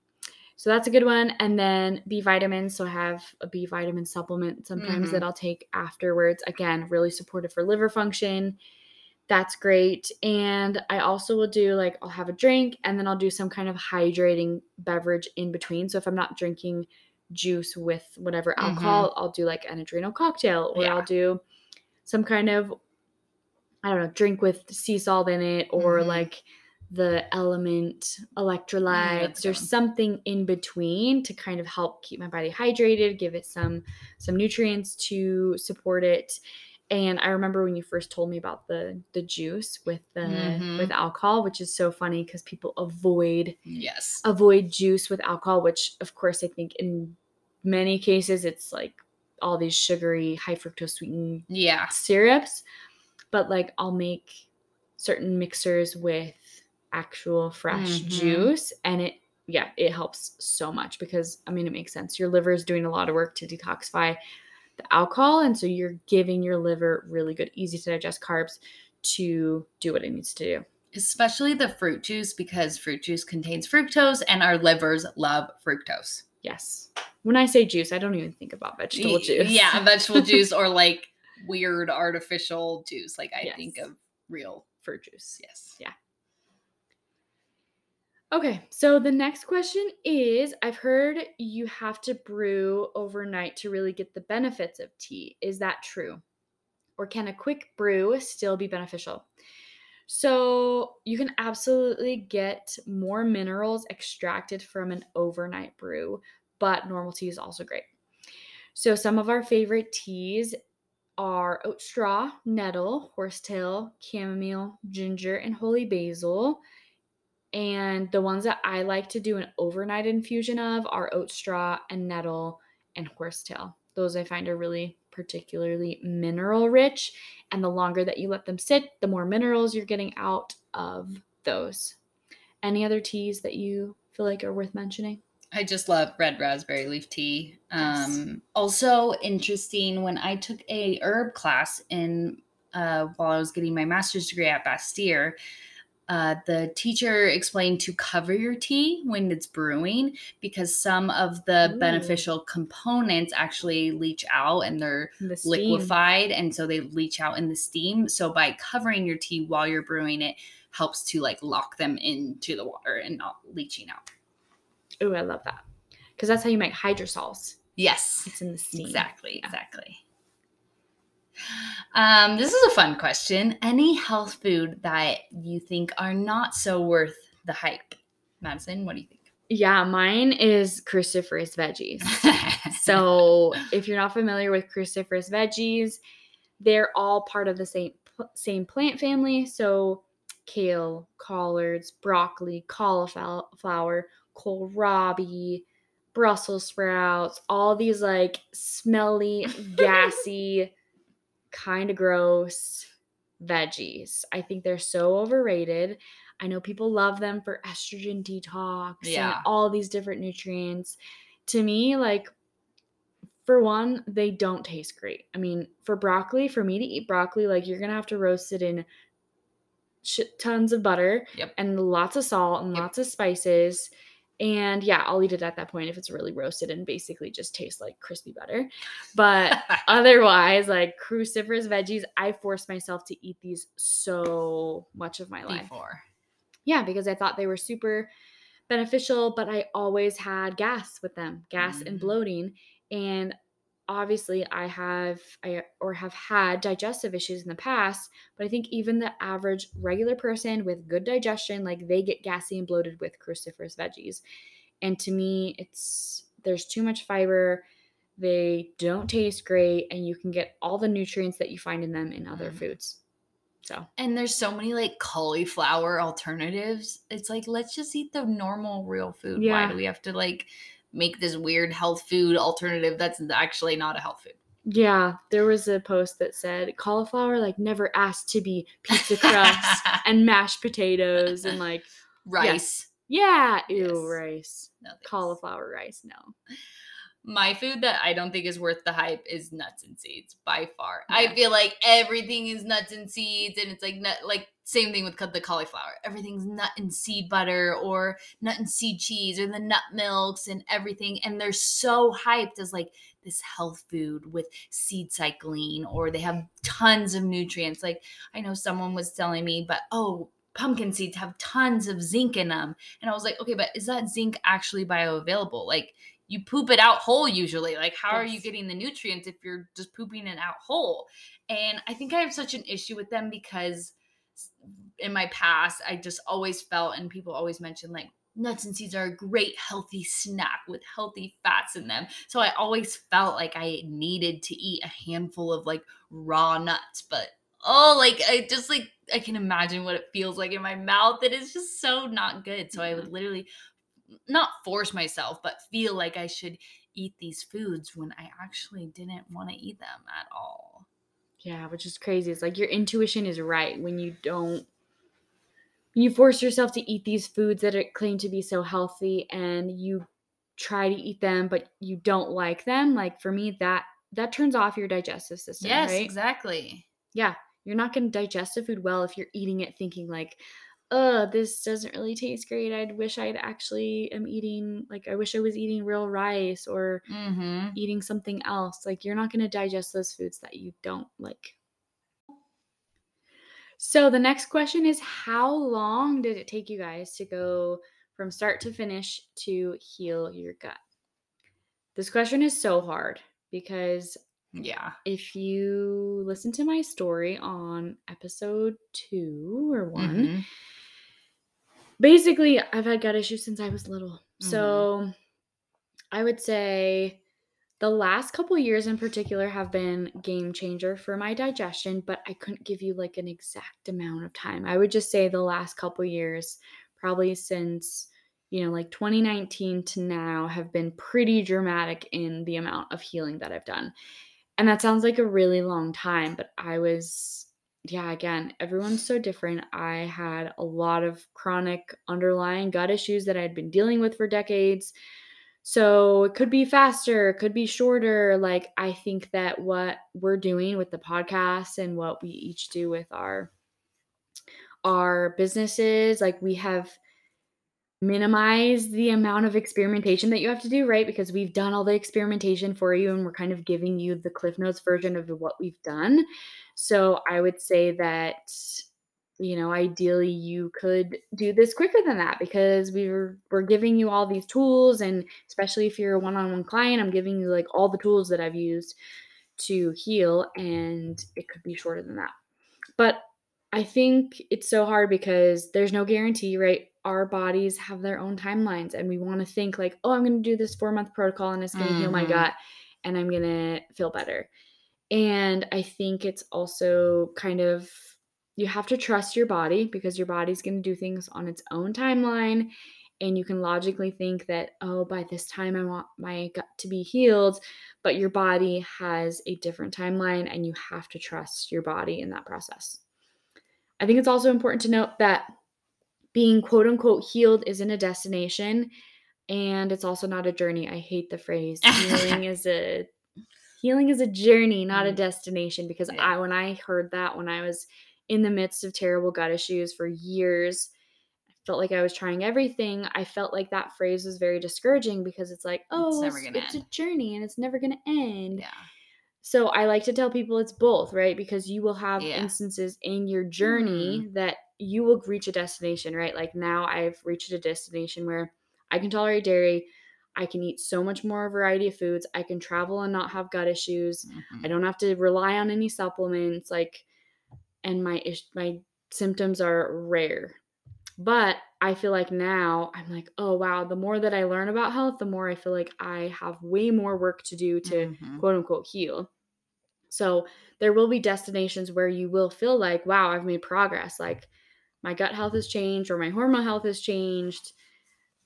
So that's a good one. And then B vitamins. So I have a B vitamin supplement sometimes mm-hmm. that I'll take afterwards. Again, really supportive for liver function. That's great. And I also will do like I'll have a drink and then I'll do some kind of hydrating beverage in between. So if I'm not drinking juice with whatever alcohol. Mm-hmm. I'll do like an adrenal cocktail or yeah. I'll do some kind of I don't know, drink with sea salt in it or Mhm. like the element electrolytes that's a or something in between to kind of help keep my body hydrated, give it some some nutrients to support it. And I remember when you first told me about the the juice with the Mhm. with alcohol, which is so funny because people avoid Yes. avoid juice with alcohol, which of course I think in many cases it's like all these sugary, high fructose sweetened Yeah. syrups. But like I'll make certain mixers with actual fresh Mhm. juice and it yeah, it helps so much because I mean it makes sense. Your liver is doing a lot of work to detoxify the alcohol and so you're giving your liver really good easy to digest carbs to do what it needs to do. Especially the fruit juice because fruit juice contains fructose and our livers love fructose. Yes. When I say juice, I don't even think about vegetable juice. Yeah, vegetable juice or like weird artificial juice. Like I Yes. think of real. fruit juice. Yes. Yeah. Okay, so the next question is I've heard you have to brew overnight to really get the benefits of tea. Is that true? Or can a quick brew still be beneficial? So, you can absolutely get more minerals extracted from an overnight brew, but normal tea is also great. So, some of our favorite teas are oat straw, nettle, horsetail, chamomile, ginger, and holy basil. And the ones that I like to do an overnight infusion of are oat straw and nettle and horsetail. Those I find are really particularly mineral rich. And the longer that you let them sit, the more minerals you're getting out of those. Any other teas that you feel like are worth mentioning? I just love red raspberry leaf tea. Yes. Um, also interesting when I took a herb class in uh, while I was getting my master's degree at Bastyr, uh, the teacher explained to cover your tea when it's brewing because some of the Ooh. beneficial components actually leach out and they're The liquefied and so they leach out in the steam. So by covering your tea while you're brewing it helps to like lock them into the water and not leaching out. Ooh, I love that. Because that's how you make hydrosols. Yes. It's in the steam. Exactly, Yeah. exactly. Um, this is a fun question. Any health food that you think are not so worth the hype? Madisen, what do you think? Yeah, mine is cruciferous veggies. so if you're not familiar with cruciferous veggies, they're all part of the same same plant family. So kale, collards, broccoli, cauliflower, kohlrabi, Brussels sprouts, all these like smelly, gassy, kind of gross veggies. I think they're so overrated. I know people love them for estrogen detox Yeah. and all these different nutrients. To me, like for one, they don't taste great. I mean, for broccoli, for me to eat broccoli, like you're gonna have to roast it in tons of butter Yep. and lots of salt and Yep. lots of spices. And yeah, I'll eat it at that point if it's really roasted and basically just tastes like crispy butter. But otherwise, like cruciferous veggies, I forced myself to eat these so much of my life. Before. Yeah, because I thought they were super beneficial, but I always had gas with them, gas and Mhm. bloating. And obviously, I have I or have had digestive issues in the past, but I think even the average regular person with good digestion, like they get gassy and bloated with cruciferous veggies. And to me, it's there's too much fiber. They don't taste great, and you can get all the nutrients that you find in them in other Mhm. foods. So And there's so many like cauliflower alternatives. It's like let's just eat the normal real food. Why do we have to like make this weird health food alternative that's actually not a health food? Yeah, there was a post that said cauliflower like never asked to be pizza crust and mashed potatoes and like Rice. yeah, ew, Yes. rice. No thanks. Cauliflower rice, no. My food that I don't think is worth the hype is nuts and seeds by far. Yeah. I feel like everything is nuts and seeds, and it's like nut, like same thing with the cauliflower. Everything's nut and seed butter or nut and seed cheese or the nut milks and everything, and they're so hyped as like this health food with seed cycling, or they have tons of nutrients. Like I know someone was telling me, but oh. Pumpkin seeds have tons of zinc in them. And I was like, okay, but is that zinc actually bioavailable? Like, you poop it out whole usually. Like how are you getting the nutrients if you're just pooping it out whole? And I think I have such an issue with them because in my past I just always felt and people always mention like nuts and seeds are a great healthy snack with healthy fats in them. So I always felt like I needed to eat a handful of like raw nuts, but oh, like I just like I can imagine what it feels like in my mouth. It is just so not good. So I would mm-hmm. literally not force myself, but feel like I should eat these foods when I actually didn't want to eat them at all. Yeah, which is crazy. It's like your intuition is right when you don't when you force yourself to eat these foods that are claim to be so healthy and you try to eat them but you don't like them. Like for me that that turns off your digestive system, yes, right? exactly. Yeah, you're not going to digest the food well if you're eating it thinking like, "Uh, this doesn't really taste great. i'd wish I'd actually am eating like I wish I was eating real rice or Mm-hmm. eating something else." Like you're not going to digest those foods that you don't like. So the next question is how long did it take you guys to go from start to finish to heal your gut? This question is so hard because Yeah. if you listen to my story on episode two or one, Mhm. Basically I've had gut issues since I was little. Mm-hmm. So I would say the last couple years in particular have been game changer for my digestion, but I couldn't give you like an exact amount of time. I would just say the last couple years, probably since you know, like 2019 to now, have been pretty dramatic in the amount of healing that I've done. And that sounds like a really long time, but I was, yeah, again, everyone's so different. I had a lot of chronic underlying gut issues that I had been dealing with for decades. So it could be faster, it could be shorter. Like, I think that what we're doing with the podcast and what we each do with our our businesses like we have minimize the amount of experimentation that you have to do, right? Because we've done all the experimentation for you and we're kind of giving you the Cliff Notes version of what we've done. So I would say that, you know, ideally you could do this quicker than that because we're we're giving you all these tools and especially if you're a one-on-one client, I'm giving you like all the tools that I've used to heal and it could be shorter than that. But I think it's so hard because there's no guarantee, right? Our bodies have their own timelines, and we want to think like, oh, I'm going to do this four month protocol and it's going to heal my Mhm. gut and I'm going to feel better. And I think it's also kind of, you have to trust your body because your body's going to do things on its own timeline. And you can logically think that, oh, by this time I want my gut to be healed. But your body has a different timeline, and you have to trust your body in that process. I think it's also important to note that being quote unquote healed isn't a destination and it's also not a journey. I hate the phrase healing is a healing is a journey, not a Mm. destination because Yeah. I when I heard that when I was in the midst of terrible gut issues for years, I felt like I was trying everything. I felt like that phrase was very discouraging because it's like, oh, never it's, gonna it's a journey and it's never going to end. Yeah. So I like to tell people it's both, right? Because you will have Yeah. instances in your journey that you will reach a destination, right? Like now I've reached a destination where I can tolerate dairy, I can eat so much more variety of foods, I can travel and not have gut issues. Mhm. I don't have to rely on any supplements like and my ish, my symptoms are rare. But I feel like now I'm like, oh wow, the more that I learn about health, the more I feel like I have way more work to do to Mhm. quote unquote heal. So there will be destinations where you will feel like, wow, I've made progress. Like my gut health has changed or my hormone health has changed.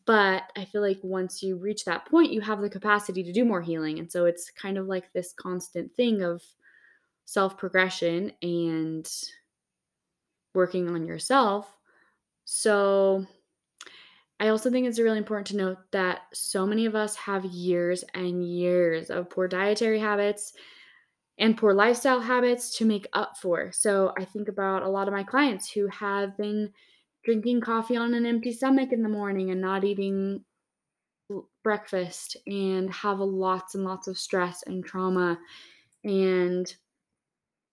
But I feel like once you reach that point, you have the capacity to do more healing. And so it's kind of like this constant thing of self progression and working on yourself. So I also think it's really important to note that so many of us have years and years of poor dietary habits and poor lifestyle habits to make up for. So I think about a lot of my clients who have been drinking coffee on an empty stomach in the morning and not eating breakfast and have lots and lots of stress and trauma and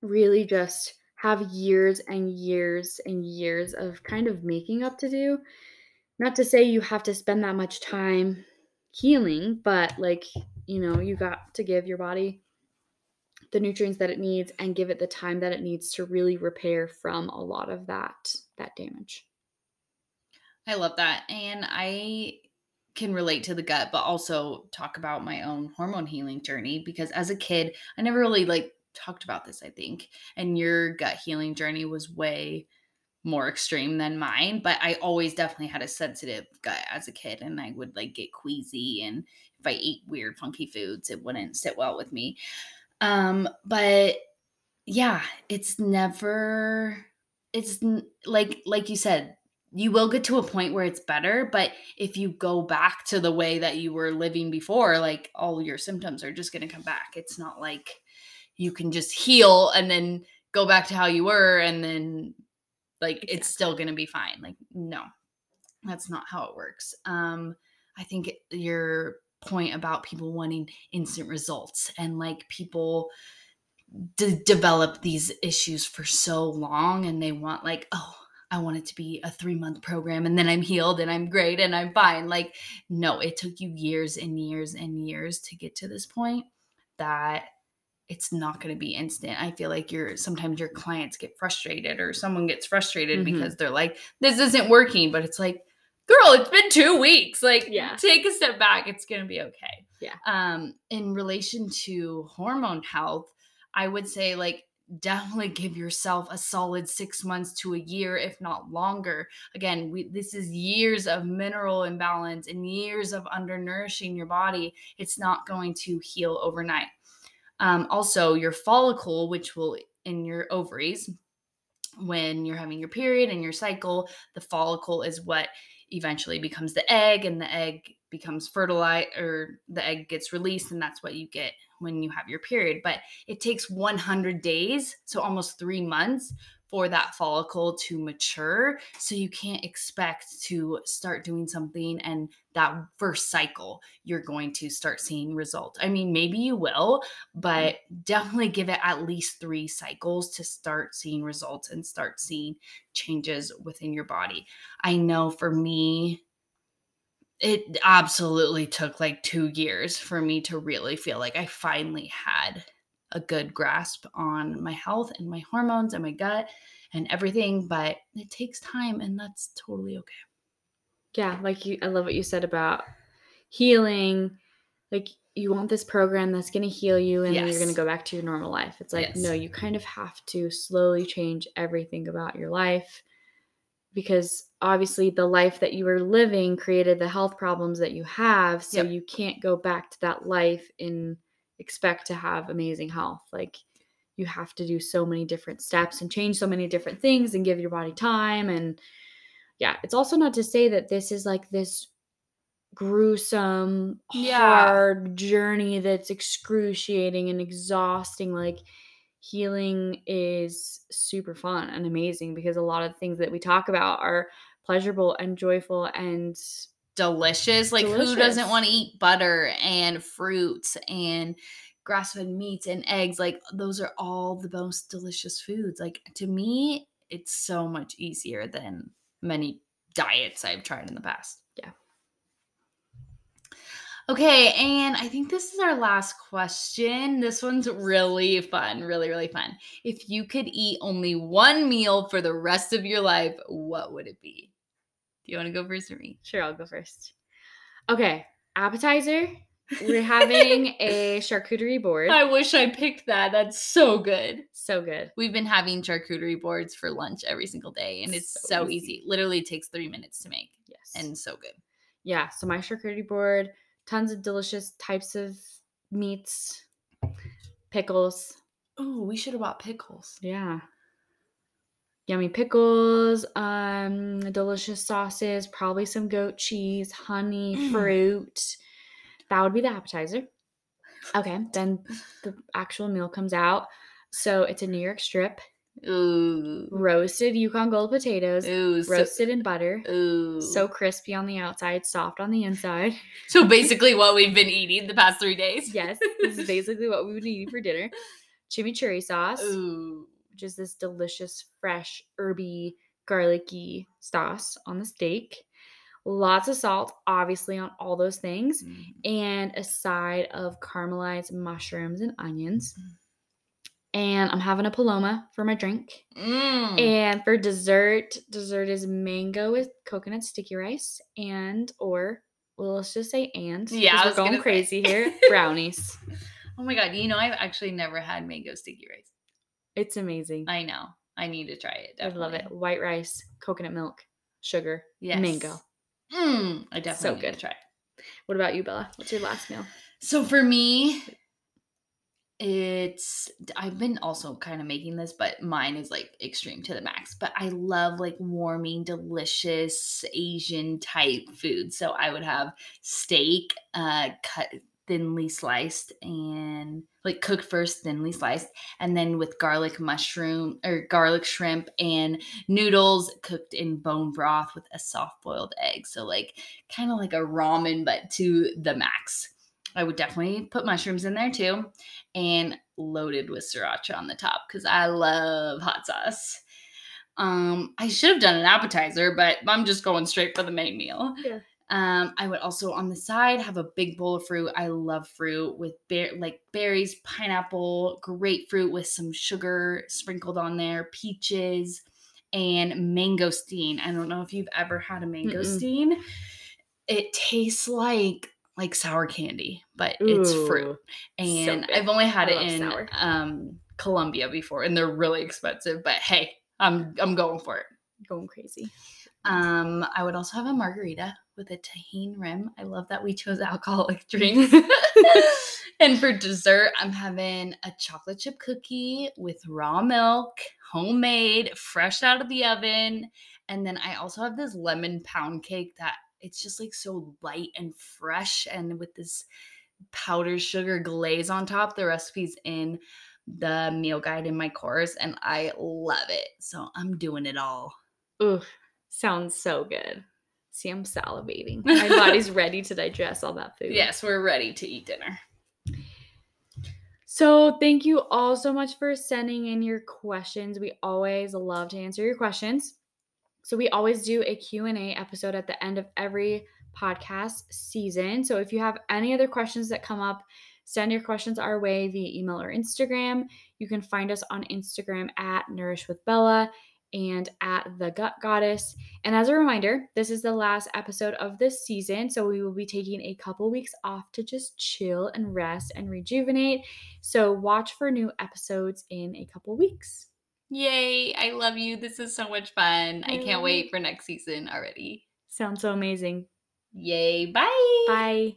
really just have years and years and years of kind of making up to do. Not to say you have to spend that much time healing, but like, you know, you got to give your body the nutrients that it needs and give it the time that it needs to really repair from a lot of that that damage. I love that. And I can relate to the gut, but also talk about my own hormone healing journey because as a kid, I never really like talked about this, I think. And your gut healing journey was way more extreme than mine, but I always definitely had a sensitive gut as a kid and I would like get queasy and if I ate weird funky foods, it wouldn't sit well with me. Um but yeah, it's never it's like like you said, you will get to a point where it's better, but if you go back to the way that you were living before, like all your symptoms are just going to come back. It's not like you can just heal and then go back to how you were and then like exactly. it's still going to be fine. Like no. That's not how it works. Um I think your point about people wanting instant results and like people d- develop these issues for so long and they want like oh I want it to be a three month program and then I'm healed and I'm great and I'm fine. Like, no, it took you years and years and years to get to this point that it's not going to be instant. I feel like you're sometimes your clients get frustrated or someone gets frustrated mm-hmm. because they're like, this isn't working. But it's like, girl, it's been two weeks. Like, yeah. take a step back. It's going to be okay. Yeah. Um, in relation to hormone health, I would say like definitely give yourself a solid six months to a year, if not longer. Again, we, this is years of mineral imbalance and years of undernourishing your body. It's not going to heal overnight. Um, also, your follicle, which will in your ovaries, when you're having your period and your cycle, the follicle is what eventually becomes the egg, and the egg becomes fertilized or the egg gets released, and that's what you get when you have your period, but it takes 100 days, so almost three months for that follicle to mature. So you can't expect to start doing something and that first cycle you're going to start seeing results. I mean, maybe you will, but mm-hmm. definitely give it at least three cycles to start seeing results and start seeing changes within your body. I know for me, it absolutely took like two years for me to really feel like I finally had a good grasp on my health and my hormones and my gut and everything, but it takes time and that's totally okay. Yeah, like you I love what you said about healing. Like you want this program that's going to heal you and yes. you're going to go back to your normal life. It's like yes. no, you kind of have to slowly change everything about your life because obviously the life that you were living created the health problems that you have so yep. you can't go back to that life and expect to have amazing health like you have to do so many different steps and change so many different things and give your body time and yeah it's also not to say that this is like this gruesome yeah. hard journey that's excruciating and exhausting like healing is super fun and amazing because a lot of things that we talk about are pleasurable and joyful and delicious. Like delicious. who doesn't want to eat butter and fruits and grass-fed meats and eggs? Like those are all the most delicious foods. Like to me, it's so much easier than many diets I've tried in the past. Yeah. Okay, and I think this is our last question. This one's really fun, really, really fun. If you could eat only one meal for the rest of your life, what would it be? Do you want to go first or me? Sure, I'll go first. Okay, appetizer. We're having a charcuterie board. I wish I picked that. That's so good. So good. We've been having charcuterie boards for lunch every single day, and it's so, so easy. easy. Literally takes three minutes to make. Yes. And so good. Yeah. So my charcuterie board tons of delicious types of meats, pickles. Oh, we should have bought pickles. Yeah. Yummy pickles, um, delicious sauces, probably some goat cheese, honey, mm. fruit. That would be the appetizer. Okay, then the actual meal comes out. So it's a New York strip. Ooh. Roasted Yukon Gold potatoes. Ooh. Roasted so, in butter. Ooh. So crispy on the outside, soft on the inside. So basically what we've been eating the past three days. yes. This is basically what we've been eating for dinner. Chimichurri sauce. Ooh. Which is this delicious, fresh, herby, garlicky sauce on the steak. lots of salt, obviously, on all those things, Mhm. and a side of caramelized mushrooms and onions. Mm. And I'm having a paloma for my drink. Mm. And for dessert, dessert is mango with coconut sticky rice and or well, let's just say and. Yeah, I we're going gonna say. crazy here. Brownies. Oh my god, you know I've actually never had mango sticky rice. It's amazing. I, I know. I need to try it. Definitely. love it. White rice, coconut milk, sugar, Yes. mango. Mm, I definitely So need good. to try it. What about you, Bella? What's your last meal? So for me, it's I've been also kind of making this, but mine is like extreme to the max. But I love like warming, delicious Asian type food. So I would have steak, uh, cut thinly sliced and like cooked first, thinly sliced, and then with garlic mushroom or garlic shrimp and noodles cooked in bone broth with a soft boiled egg. So like kind of like a ramen, but to the max. I would definitely put mushrooms in there too, and loaded with sriracha on the top because I love hot sauce. Um, I should have done an appetizer, but I'm just going straight for the main meal. Yeah. Um, I would also on the side have a big bowl of fruit. I love fruit with bear like berries, pineapple, grapefruit with some sugar sprinkled on there, peaches, and mangosteen. I don't know if you've ever had a mangosteen. It tastes like like sour candy, but it's fruit. And good. I've only had I it in sour. um Colombia before, and they're really expensive. But hey, I'm I'm going for it. Going crazy. Um, I would also have a margarita with a Tajín rim. I love that we chose alcoholic drinks. and for dessert, I'm having a chocolate chip cookie with raw milk, homemade, fresh out of the oven. And then I also have this lemon pound cake that it's just like so light and fresh and with this powdered sugar glaze on top. The recipe's in the meal guide in my course and I love it. So I'm doing it all. Ooh, sounds so good. See, I'm salivating. My body's ready to digest all that food. Yes, we're ready to eat dinner. So, thank you all so much for sending in your questions. We always love to answer your questions. So, we always do a Q&A episode at the end of every podcast season. So, if you have any other questions that come up, send your questions our way via email or Instagram. You can find us on Instagram at Nourish with Bella and at the Gut Goddess. And as a reminder, this is the last episode of this season, so we will be taking a couple weeks off to just chill and rest and rejuvenate. So watch for new episodes in a couple weeks. Yay, I love you. This is so much fun. I, I can't wait you. for next season already. Sounds so amazing. Yay, bye. Bye.